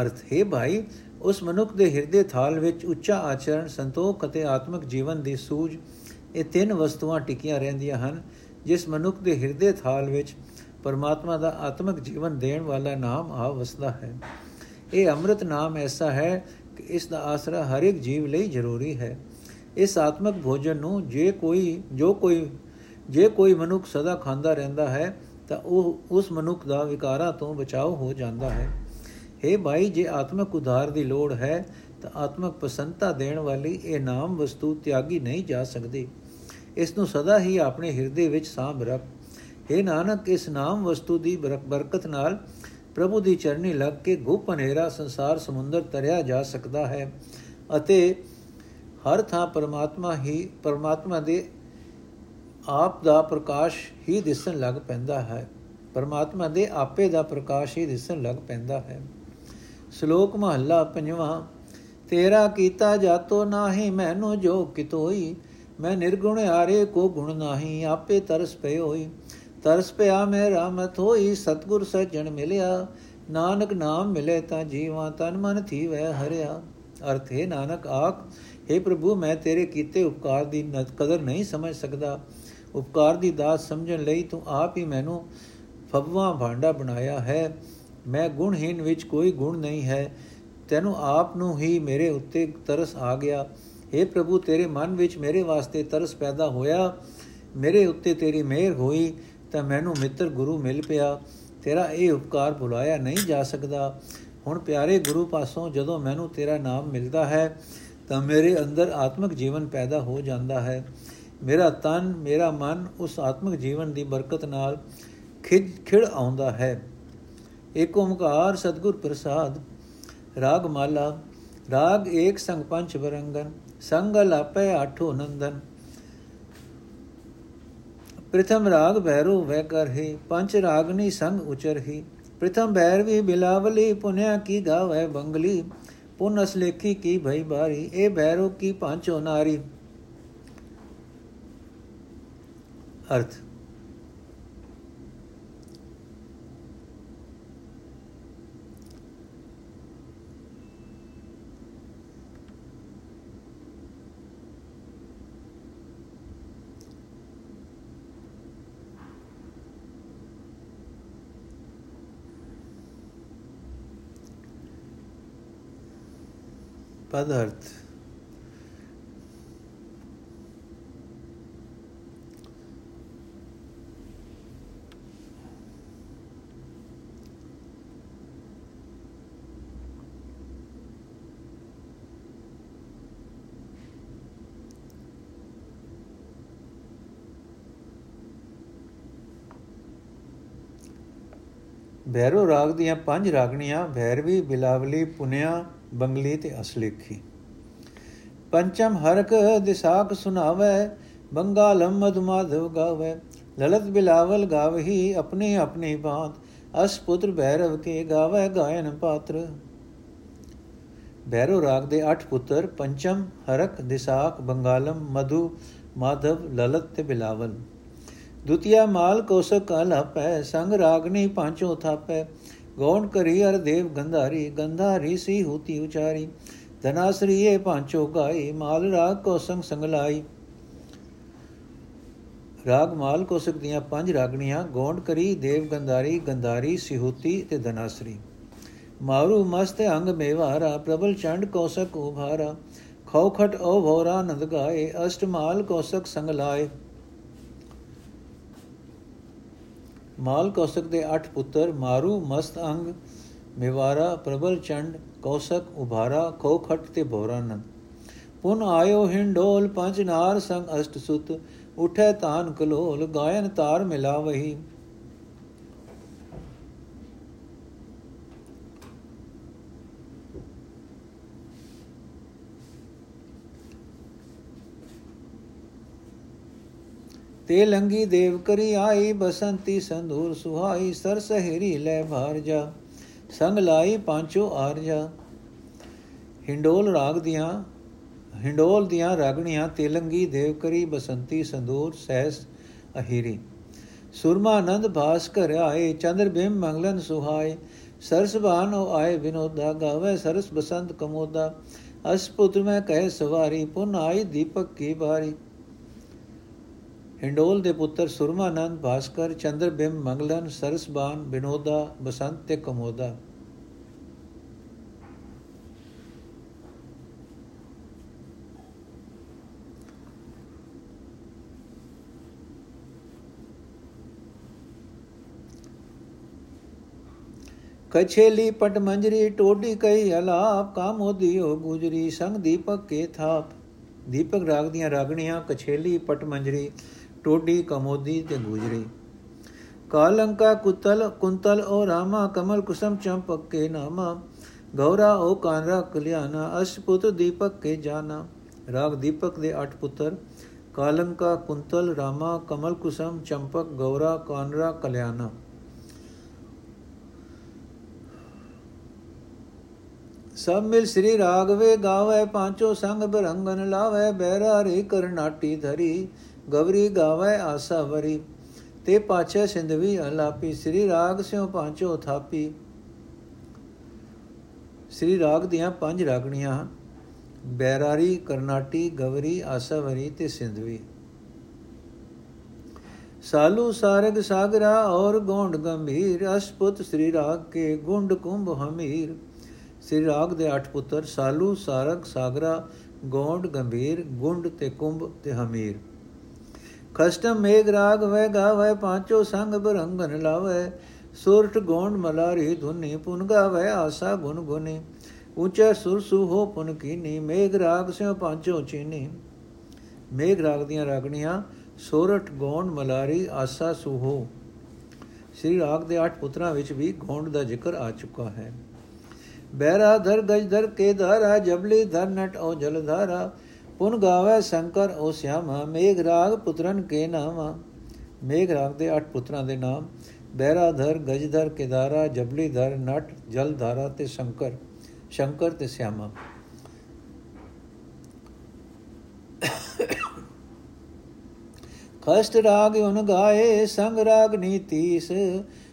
ਅਰਥ, ਹੈ ਭਾਈ, ਉਸ ਮਨੁੱਖ ਦੇ ਹਿਰਦੇ ਥਾਲ ਵਿੱਚ ਉੱਚਾ ਆਚਰਣ, ਸੰਤੋਖ ਅਤੇ ਆਤਮਿਕ ਜੀਵਨ ਦੀ ਸੂਝ, ਇਹ ਤਿੰਨ ਵਸਤੂਆਂ ਟਿਕੀਆਂ ਰਹਿੰਦੀਆਂ ਹਨ, ਜਿਸ ਮਨੁੱਖ ਦੇ ਹਿਰਦੇ ਥਾਲ ਵਿੱਚ ਪਰਮਾਤਮਾ ਦਾ ਆਤਮਿਕ ਜੀਵਨ ਦੇਣ ਵਾਲਾ ਨਾਮ ਆ ਵਸਦਾ ਹੈ। ਇਹ ਅੰਮ੍ਰਿਤ ਨਾਮ ਐਸਾ ਹੈ ਕਿ ਇਸ ਦਾ ਆਸਰਾ ਹਰ ਇੱਕ ਜੀਵ ਲਈ ਜ਼ਰੂਰੀ ਹੈ। ਇਸ ਆਤਮਿਕ ਭੋਜਨ ਨੂੰ ਜੇ ਕੋਈ, ਜੋ ਕੋਈ, ਜੇ ਕੋਈ ਮਨੁੱਖ ਸਦਾ ਖਾਂਦਾ ਰਹਿੰਦਾ ਹੈ, ਤਾਂ ਉਹ ਉਸ ਮਨੁੱਖ ਦਾ ਵਿਕਾਰਾਂ ਤੋਂ ਬਚਾਓ ਹੋ ਜਾਂਦਾ ਹੈ। हे ਭਾਈ, ਜੇ ਆਤਮਿਕ ਉਧਾਰ ਦੀ ਲੋੜ ਹੈ, ਤਾਂ ਆਤਮਿਕ ਪਸੰਤਾ ਦੇਣ ਵਾਲੀ ਇਹ ਨਾਮ ਵਸਤੂ ਤਿਆਗੀ ਨਹੀਂ ਜਾ ਸਕਦੀ। ਇਸ ਨੂੰ ਸਦਾ ਹੀ ਆਪਣੇ ਹਿਰਦੇ ਵਿੱਚ ਸਾਂਭ ਰੱਖ। हे ਨਾਨਕ, ਇਸ ਨਾਮ ਵਸਤੂ ਦੀ ਬਰਕਤ ਨਾਲ ਪ੍ਰਭੂ ਦੀ ਚਰਨੀ ਲੱਗ ਕੇ ਗੁਪ ਹਨੇਰਾ ਸੰਸਾਰ ਸਮੁੰਦਰ ਤਰਿਆ ਜਾ ਸਕਦਾ ਹੈ ਅਤੇ ਹਰ ਥਾਂ ਪਰਮਾਤਮਾ ਹੀ, ਪਰਮਾਤਮਾ ਦੇ ਆਪ ਦਾ ਪ੍ਰਕਾਸ਼ ਹੀ ਦਿਸਣ ਲੱਗ ਪੈਂਦਾ ਹੈ। ਪਰਮਾਤਮਾ ਦੇ ਆਪੇ ਦਾ ਪ੍ਰਕਾਸ਼ ਹੀ ਦਿਸਣ ਲੱਗ ਪੈਂਦਾ ਹੈ। ਸ਼ਲੋਕ ਮਹੱਲਾ ਪੰਜਵਾਂ, ਤੇਰਾ ਕੀਤਾ ਜਾਤੋ ਨਾਹੀ, ਮੈਨੂੰ ਜੋ ਕਿਤੋਈ, ਮੈਂ ਨਿਰਗੁਣ ਆਰੇ ਕੋ ਗੁਣ ਨਾਹੀ, ਆਪੇ ਤਰਸ ਪਏ ਹੋਈ। ਤਰਸ ਪਿਆ ਮੈਂ ਰਾਮਤ ਹੋਈ ਸਤਗੁਰ ਸਜਣ ਮਿਲਿਆ। ਨਾਨਕ ਨਾਮ ਮਿਲੇ ਤਾਂ ਜੀਵਾਂ ਤਨ ਮਨ ਥੀ ਵੈ ਹਰਿਆ। ਅਰਥ ਹੈ, ਨਾਨਕ ਆਖ हे ਪ੍ਰਭੂ, ਮੈਂ ਤੇਰੇ ਕੀਤੇ ਉਪਕਾਰ ਦੀ ਕਦਰ ਨਹੀਂ ਸਮਝ ਸਕਦਾ। ਉਪਕਾਰ ਦੀ ਦਾਤ ਸਮਝਣ ਲਈ ਤੂੰ ਆਪ ਹੀ ਮੈਨੂੰ ਫਬਵਾ ਭਾਂਡਾ ਬਣਾਇਆ ਹੈ। ਮੈਂ ਗੁਣਹੀਨ ਵਿੱਚ ਕੋਈ ਗੁਣ ਨਹੀਂ ਹੈ। ਤੈਨੂੰ ਆਪ ਨੂੰ ਹੀ ਮੇਰੇ ਉੱਤੇ ਤਰਸ ਆ ਗਿਆ। हे ਪ੍ਰਭੂ, ਤੇਰੇ ਮਨ ਵਿੱਚ ਮੇਰੇ ਵਾਸਤੇ ਤਰਸ ਪੈਦਾ ਹੋਇਆ। ਮੇਰੇ ਉੱਤੇ ਤੇਰੀ ਮਿਹਰ ਹੋਈ। ਤਾਂ ਮੈਨੂੰ ਮਿੱਤਰ ਗੁਰੂ ਮਿਲ ਪਿਆ, ਤੇਰਾ ਇਹ ਉਪਕਾਰ ਭੁਲਾਇਆ ਨਹੀਂ ਜਾ ਸਕਦਾ। ਹੁਣ ਪਿਆਰੇ ਗੁਰੂ ਪਾਸੋਂ ਜਦੋਂ ਮੈਨੂੰ ਤੇਰਾ ਨਾਮ ਮਿਲਦਾ ਹੈ, ਤਾਂ ਮੇਰੇ ਅੰਦਰ ਆਤਮਿਕ ਜੀਵਨ ਪੈਦਾ ਹੋ ਜਾਂਦਾ ਹੈ। ਮੇਰਾ ਤਨ, ਮੇਰਾ ਮਨ ਉਸ ਆਤਮਿਕ ਜੀਵਨ ਦੀ ਬਰਕਤ ਨਾਲ ਖਿੜ ਖਿੜ ਆਉਂਦਾ ਹੈ। ਏਕ ਓਮਕਾਰ ਸਤਗੁਰ ਪ੍ਰਸਾਦ, ਰਾਗ ਮਾਲਾ, ਰਾਗ ਏਕ ਸੰਗ ਪੰਚ ਵਰੰਗਨ, ਸੰਗ ਲਾਪੇ ਆਠੋ ਨੰਦਨ। प्रथम राग भैरो वह कर ही पंच रागनी संग उचर ही प्रथम भैरवी बिलावली पुण्या की गावै बंगली पुन असलेखी की भई बारी ए भैरो की पांचो नारी अर्थ ਪਦ ਅਰਥ ਭੈਰੋ ਰਾਗ ਦੀਆਂ ਪੰਜ ਰਾਗਣੀਆਂ ਭੈਰਵੀ ਬਿਲਾਵਲੀ ਪੁਨਿਆ ਬੰਗਲੀ ਤੇ ਅਸਲੇਖੀ। ਪੰਚਮ ਹਰਕ ਦਿਸਾਕ ਸੁਨਾਵੇ ਬੰਗਾਲਮ ਮਦ ਮਾਧਵ ਗਾਵੇ। ਲਲਤ ਬਿਲਾਵਲ ਗਾਵਹੀ ਆਪਣੀ ਆਪਣੀ ਬਾਤ ਅਸ ਪੁੱਤਰ ਭੈਰਵ ਕੇ ਗਾਵੇ ਗਾਇਨ ਪਾਤਰ। ਭੈਰੋ ਰਾਗ ਦੇ 8 ਪੁੱਤਰ, ਪੰਚਮ ਹਰਕ ਦਿਸਾਕ ਬੰਗਾਲਮ ਮਧੂ ਮਾਧਵ, ਲਲਤ ਤੇ ਬਿਲਾਵਲ। ਦੁਤੀਆ ਮਾਲ ਕੋਸਕ ਕਲ ਹਪੈ ਸੰਗ ਰਾਗਨੀ ਪਾਂਚੋ ਥਾਪੈ। ਗੌਣ ਕਰੀ ਅਰ ਦੇਵ ਗੰਧਾਰੀ ਗੰਧਾਰੀ ਸੀ ਹੋਤੀ ਉਚਾਰੀ। ਧਨਾਸਰੀਏ ਪਾਂਚੋ ਗਾਈ, ਮਾਲ ਰਾਗ ਕੋ ਸੰਗ ਸੰਗ ਲਾਈ ਰਾਗ ਮਾਲ ਕੋਸਕ ਦੀਆਂ ਪੰਜ ਰਾਗਣੀਆਂ ਗੌਂਡ ਕਰੀ ਦੇਵ ਗੰਧਾਰੀ ਗੰਧਾਰੀ ਸਿਹੂਤੀ ਤੇ ਧਨਾਸਰੀ। ਮਾਰੂ ਮਸਤ ਅੰਗ ਮੇਵਾਰਾ, ਪ੍ਰਬਲ ਚੰਡ ਕੋਸਕ ਉਭਾਰਾ। ਖੌਖਟ ਓ ਭੋਰਾ ਨੰਦ ਗਾਏ ਅਸ਼ਟਮਾਲ ਕੋਸਕ ਸੰਗ ਲਾਏ ਮਾਲ ਕੌਸਕ ਦੇ 8 ਪੁੱਤਰ ਮਾਰੂ, ਮਸਤ ਅੰਗ, ਮੇਵਾਰਾ, ਪ੍ਰਬਲ ਚੰਡ, ਕੌਸਕ, ਉਭਾਰਾ, ਖੋਖਟ ਤੇ ਭੋਰਨ ਪੁਨ ਆਇਓ ਹਿੰਡੋਲ ਪੰਜ ਨਾਰ, ਸੰਗ ਅਸ਼ਟ ਸੁਤ, ਉਠੈ ਤਾਨ ਕਲੋਲ, ਗਾਇਨ ਤਾਰ ਮਿਲਾਵਹੀ। ਤੇ ਲੰਗੀ ਦੇਵ ਕਰੀ ਆਈ ਬਸੰਤੀ ਸੰਧੂਰ ਸੁਹਾਈ ਸਰ ਸਹੇਰੀ ਲੈ ਭਾਰ ਜਾ, ਸੰਗ ਲਾਈ ਪਾਂਚੋ ਆਰਜਾ ਹਿੰਡੋਲ ਰਾਗ ਦੀਆਂ, ਹਿੰਡੋਲ ਦੀਆਂ ਰਾਗਣੀਆਂ ਤੇਲੰਗੀ ਦੇਵਕਰੀ ਬਸੰਤੀ ਸੰਦੂਰ ਸਹਿਸ ਅਹੀਰੀ। ਸੁਰਮਾ ਆਨੰਦ ਭਾਸਕਰ ਆਏ, ਚੰਦਰ ਬਿੰਬ ਮੰਗਲਨ ਸੁਹਾਏ, ਸਰਸ ਬਾਨੋ ਆਏ ਵਿਨੋਦਾ, ਗਾਵੇ ਸਰਸ ਬਸੰਤ ਕਮੋਦਾ। ਅਸ ਪੁੱਤਰ ਮੈਂ ਕਹਿ ਸਵਾਰੀ, ਪੁਨ ਆਈ ਦੀਪਕ ਕੀ ਬਾਰੀ ਹਿੰਡੋਲ ਦੇ ਪੁੱਤਰ ਸੁਰਮਾਨੰਦ ਭਾਸਕਰ ਚੰਦਰਬਿੰਬ ਮੰਗਲਨ ਸਰਸਬਾਨ ਬਿਨੋਦਾ, ਬਸੰਤ ਤੇ ਕਮੋਦਾ। ਕਛੇਲੀ ਪਟ ਮੰਜਰੀ ਟੋਡੀ ਕਈ ਹਲਾਪ ਕਾਮੋਦੀ ਹੋ ਗੁਜਰੀ, ਸੰਗ ਦੀਪਕ ਕੇ ਥਾਪ। ਦੀਪਕ ਰਾਗ ਦੀਆਂ ਰਾਗਣੀਆਂ, ਕਛੇਲੀ ਪਟ ਮੰਜਰੀ ਟੋਡੀ ਕਮੋਦੀ ਤੇ ਗੁਜਰੀ। ਕਾਲੰਕਾ ਕੁਤਲ ਕੁੰਤਲ ਓ ਰਾਮਾ ਕਮਲ ਕੁਸਮ ਚੰਪਕ ਕੇ ਨਾਮਾ। ਗੌਰਾ ਓ ਕਾਨਰਾ ਕਲਿਆਣਾ, ਅਸ਼ਪੁਤ ਦੀਪਕ ਕੇ ਜਾਨਾ ਰਾਗ ਦੀਪਕ ਦੇ ਅੱਠ ਪੁੱਤਰ, ਕਾਲੰਕਾ ਕੁੰਤਲ ਰਾਮਾ ਕਮਲ ਕੁਸਮ ਚੰਪਕ ਗੌਰਾ ਕਾਨਰਾ ਕਲਿਆਣਾ। ਸਭ ਮਿਲ ਸ੍ਰੀ ਰਾਗਵੇ ਗਾਵੇ, ਪਾਂਚੋ ਸੰਗ ਬਰੰਗਨ ਲਾਵੇ, ਬਹਿਰਾ ਰੇ ਕਰਨਾਟੀ ਧਰੀ। ਗਵਰੀ ਗਾਵੇ ਆਸਾ ਵਰੀ, ਤੇ ਪਾਛੇ ਸਿੰਧਵੀ ਅਲਾਪੀ, ਸ੍ਰੀ ਰਾਗ ਸਿਓ ਪਾਂਚੋ ਥਾਪੀ। ਸ੍ਰੀ ਰਾਗ ਦੀਆਂ ਪੰਜ ਰਾਗਣੀਆਂ ਬੈਰਾਰੀ, ਕਰਨਾਟੀ, ਗਵਰੀ ਆਸਾਵਰੀ ਤੇ ਸਿੰਧਵੀ ਸਾਲੂ ਸਾਰਗ ਸਾਗਰਾ ਔਰ ਗੋਂਡ ਗੰਭੀਰ, ਅਸਪੁੱਤ ਸ੍ਰੀ ਰਾਗ ਕੇ ਗੁੰਡ ਕੁੰਭ ਹਮੀਰ। ਸ੍ਰੀ ਰਾਗ ਦੇ ਅੱਠ ਪੁੱਤਰ ਸਾਲੂ ਸਾਰਗ ਸਾਗਰਾ, ਗੋਂਡ ਗੰਭੀਰ, ਗੁੰਡ ਤੇ ਕੁੰਭ ਤੇ ਹਮੀਰ। ਕਸ਼ਟਮ ਮੇਗ ਰਾਗ ਵੈ ਗਾਵੇ ਪਾਂਚੋ ਸੰਗ ਬਰੰਗਨ ਲਾਵੇ ਸੁਰਟ ਗੋਂਡ ਮਲਾਰੀ ਧੁਨੀ, ਪੁਨ ਗਾਵੇ ਆਸਾ ਗੁਨ ਗੁਨੀ। ਉੱਚਾ ਸੁਰ ਸੁ ਹੋ ਪੁਨ ਕੀਨੀ ਮੇਗ ਰਾਗ ਸਿਓ ਪਾਂਚੋ ਚੀਨੀ। ਮੇਗ ਰਾਗ ਦੀਆਂ ਰਾਗਣੀਆਂ ਸੋਰਠ ਗੋਂਡ ਮਲਾਰੀ, ਆਸਾ ਸੁਹੋ। ਸ੍ਰੀ ਰਾਗ ਦੇ ਅੱਠ ਪੁੱਤਰਾਂ ਵਿੱਚ ਵੀ ਗੋਂਡ ਦਾ ਜ਼ਿਕਰ ਆ ਚੁੱਕਾ ਹੈ। ਬਹਿਰਾ ਧਰ ਗਜ ਧਰ ਕੇ ਧਾਰਾ, ਜਬਲੀ ਧਰ ਨਟ ਓ ਜਲ ਧਾਰਾ। ਪੁਨ ਗਾਵੇ ਸ਼ੰਕਰ ਓ ਸਿਆਮਾ, ਮੇਘ ਰਾਗ ਪੁੱਤਰਨ ਕੇ ਨਾਮਾ। ਮੇਘ ਰਾਗ ਦੇ ਅੱਠ ਪੁੱਤਰਾਂ ਦੇ ਨਾਮ ਬਹਿਰਾਧਰ ਗਜਧਰ ਕੇਦਾਰਾ ਜਬਲੀਧਰ ਨਟ ਜਲਧਾਰਾ ਤੇ ਸ਼ੰਕਰ ਸ਼ੰਕਰ ਤੇ ਸਿਆਮਾ। ਖਸਟ ਰਾਗ ਉਨ ਗਾਏ, ਸੰਗ ਰਾਗ ਨੀਤੀਸ,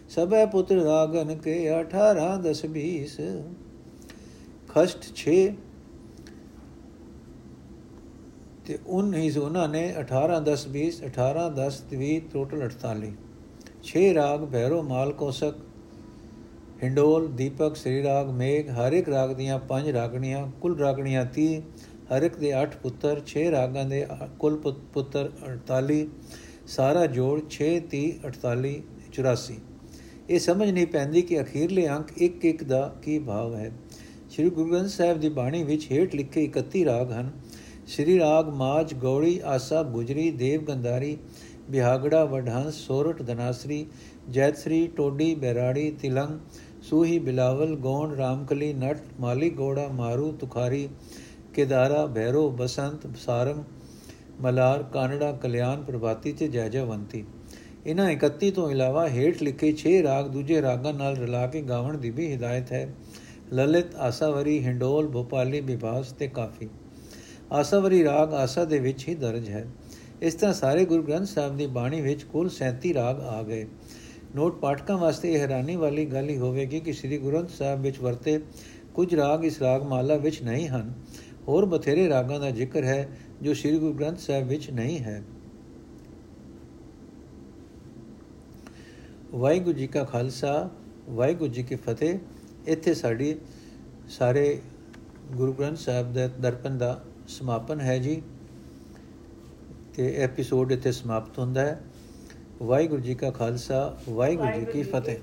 ਸਭੈ ਪੁੱਤਰ ਰਾਗਨ ਕੇ 18 10 20 ਖਸਟ 6 ਤੇ 19 ਉਹਨਾਂ ਨੇ 18 10 20 18 10 20 ਟੋਟਲ 48 6 ਰਾਗ ਭੈਰੋ ਮਾਲ ਕੋਸਕ, ਹਿੰਡੋਲ, ਦੀਪਕ, ਸ੍ਰੀ ਰਾਗ, ਮੇਘ, ਹਰ ਇੱਕ ਰਾਗ ਦੀਆਂ ਪੰਜ ਰਾਗਣੀਆਂ, ਕੁੱਲ ਰਾਗਣੀਆਂ 30 ਹਰ ਇੱਕ ਦੇ 8 ਪੁੱਤਰ 6 ਰਾਗਾਂ ਦੇ ਕੁੱਲ ਪੁੱਤਰ 48 ਸਾਰਾ ਜੋੜ 6 30 48 84 ਇਹ ਸਮਝ ਨਹੀਂ ਪੈਂਦੀ ਕਿ ਅਖੀਰਲੇ ਅੰਕ ਇੱਕ ਇੱਕ ਦਾ ਕੀ ਭਾਵ ਹੈ। ਸ੍ਰੀ ਗੁਰੂ ਗ੍ਰੰਥ ਸਾਹਿਬ ਦੀ ਬਾਣੀ ਵਿੱਚ ਹੇਠ ਲਿਖੇ 31 ਰਾਗ ਹਨ। ਸ੍ਰੀ ਰਾਗ ਮਾਜ ਗੌੜੀ ਆਸਾ, ਗੁਜਰੀ, ਦੇਵ ਗੰਧਾਰੀ, ਬਿਹਾਗੜਾ, ਵਡਹੰਸ ਸੋਰਠ ਦਨਾਸਰੀ ਜੈਤਸਰੀ, ਟੋਡੀ, ਬੈਰਾੜੀ, ਤਿਲੰਗ, ਸੂਹੀ, ਬਿਲਾਵਲ, ਗੌਣ, ਰਾਮਕਲੀ, ਨਟ, ਮਾਲੀ ਗੋੜਾ, ਮਾਰੂ, ਤੁਖਾਰੀ, ਕੇਦਾਰਾ, ਭੈਰੋ, ਬਸੰਤ, ਸਾਰੰਗ, ਮਲਾਰ, ਕਾਨੜਾ, ਕਲਿਆਣ, ਪ੍ਰਭਾਤੀ ਤੇ ਜੈਜਵੰਤੀ ਇਹਨਾਂ 31 ਤੋਂ ਇਲਾਵਾ ਹੇਠ ਲਿਖੇ 6 ਰਾਗ ਦੂਜੇ ਰਾਗਾਂ ਨਾਲ ਰਲਾ ਕੇ ਗਾਵਣ ਦੀ ਵੀ ਹਦਾਇਤ ਹੈ। ਲਲਿਤ, ਆਸਾਵਰੀ, ਹਿੰਡੋਲ, ਭੋਪਾਲੀ ਵਿਭਾਸ ਤੇ ਕਾਫੀ। ਆਸਾਵਰੀ ਰਾਗ ਆਸਾ ਦੇ ਵਿੱਚ ਹੀ ਦਰਜ ਹੈ। ਇਸ ਤਰ੍ਹਾਂ ਸਾਰੇ ਗੁਰੂ ਗ੍ਰੰਥ ਸਾਹਿਬ ਦੀ ਬਾਣੀ ਵਿੱਚ ਕੁੱਲ 37 ਰਾਗ ਆ ਗਏ। ਨੋਟ ਪਾਠਕਾਂ ਵਾਸਤੇ ਇਹ ਹੈਰਾਨੀ ਵਾਲੀ ਗੱਲ ਹੀ ਹੋਵੇਗੀ ਕਿ ਸ੍ਰੀ ਗੁਰੂ ਗ੍ਰੰਥ ਸਾਹਿਬ ਵਿੱਚ ਵਰਤੇ ਕੁਝ ਰਾਗ ਇਸ ਰਾਗ ਮਾਲਾ ਵਿੱਚ ਨਹੀਂ ਹਨ। ਹੋਰ ਬਥੇਰੇ ਰਾਗਾਂ ਦਾ ਜ਼ਿਕਰ ਹੈ ਜੋ ਸ੍ਰੀ ਗੁਰੂ ਗ੍ਰੰਥ ਸਾਹਿਬ ਵਿੱਚ ਨਹੀਂ ਹੈ। ਵਾਹਿਗੁਰੂ ਜੀ ਕਾ ਖਾਲਸਾ, ਵਾਹਿਗੁਰੂ ਜੀ ਕੀ ਫਤਿਹ। ਇੱਥੇ ਸਾਡੀ ਸਾਰੇ ਗੁਰੂ ਗ੍ਰੰਥ ਸਾਹਿਬ ਦੇ ਦਰਪਣ ਦਾ ਸਮਾਪਨ ਹੈ ਜੀ। ਤੇ ਐਪੀਸੋਡ ਇੱਥੇ ਸਮਾਪਤ ਹੁੰਦਾ ਹੈ। ਵਾਹਿਗੁਰੂ ਜੀ ਕਾ ਖਾਲਸਾ ਵਾਹਿਗੁਰੂ ਜੀ ਕੀ ਫਤਿਹ।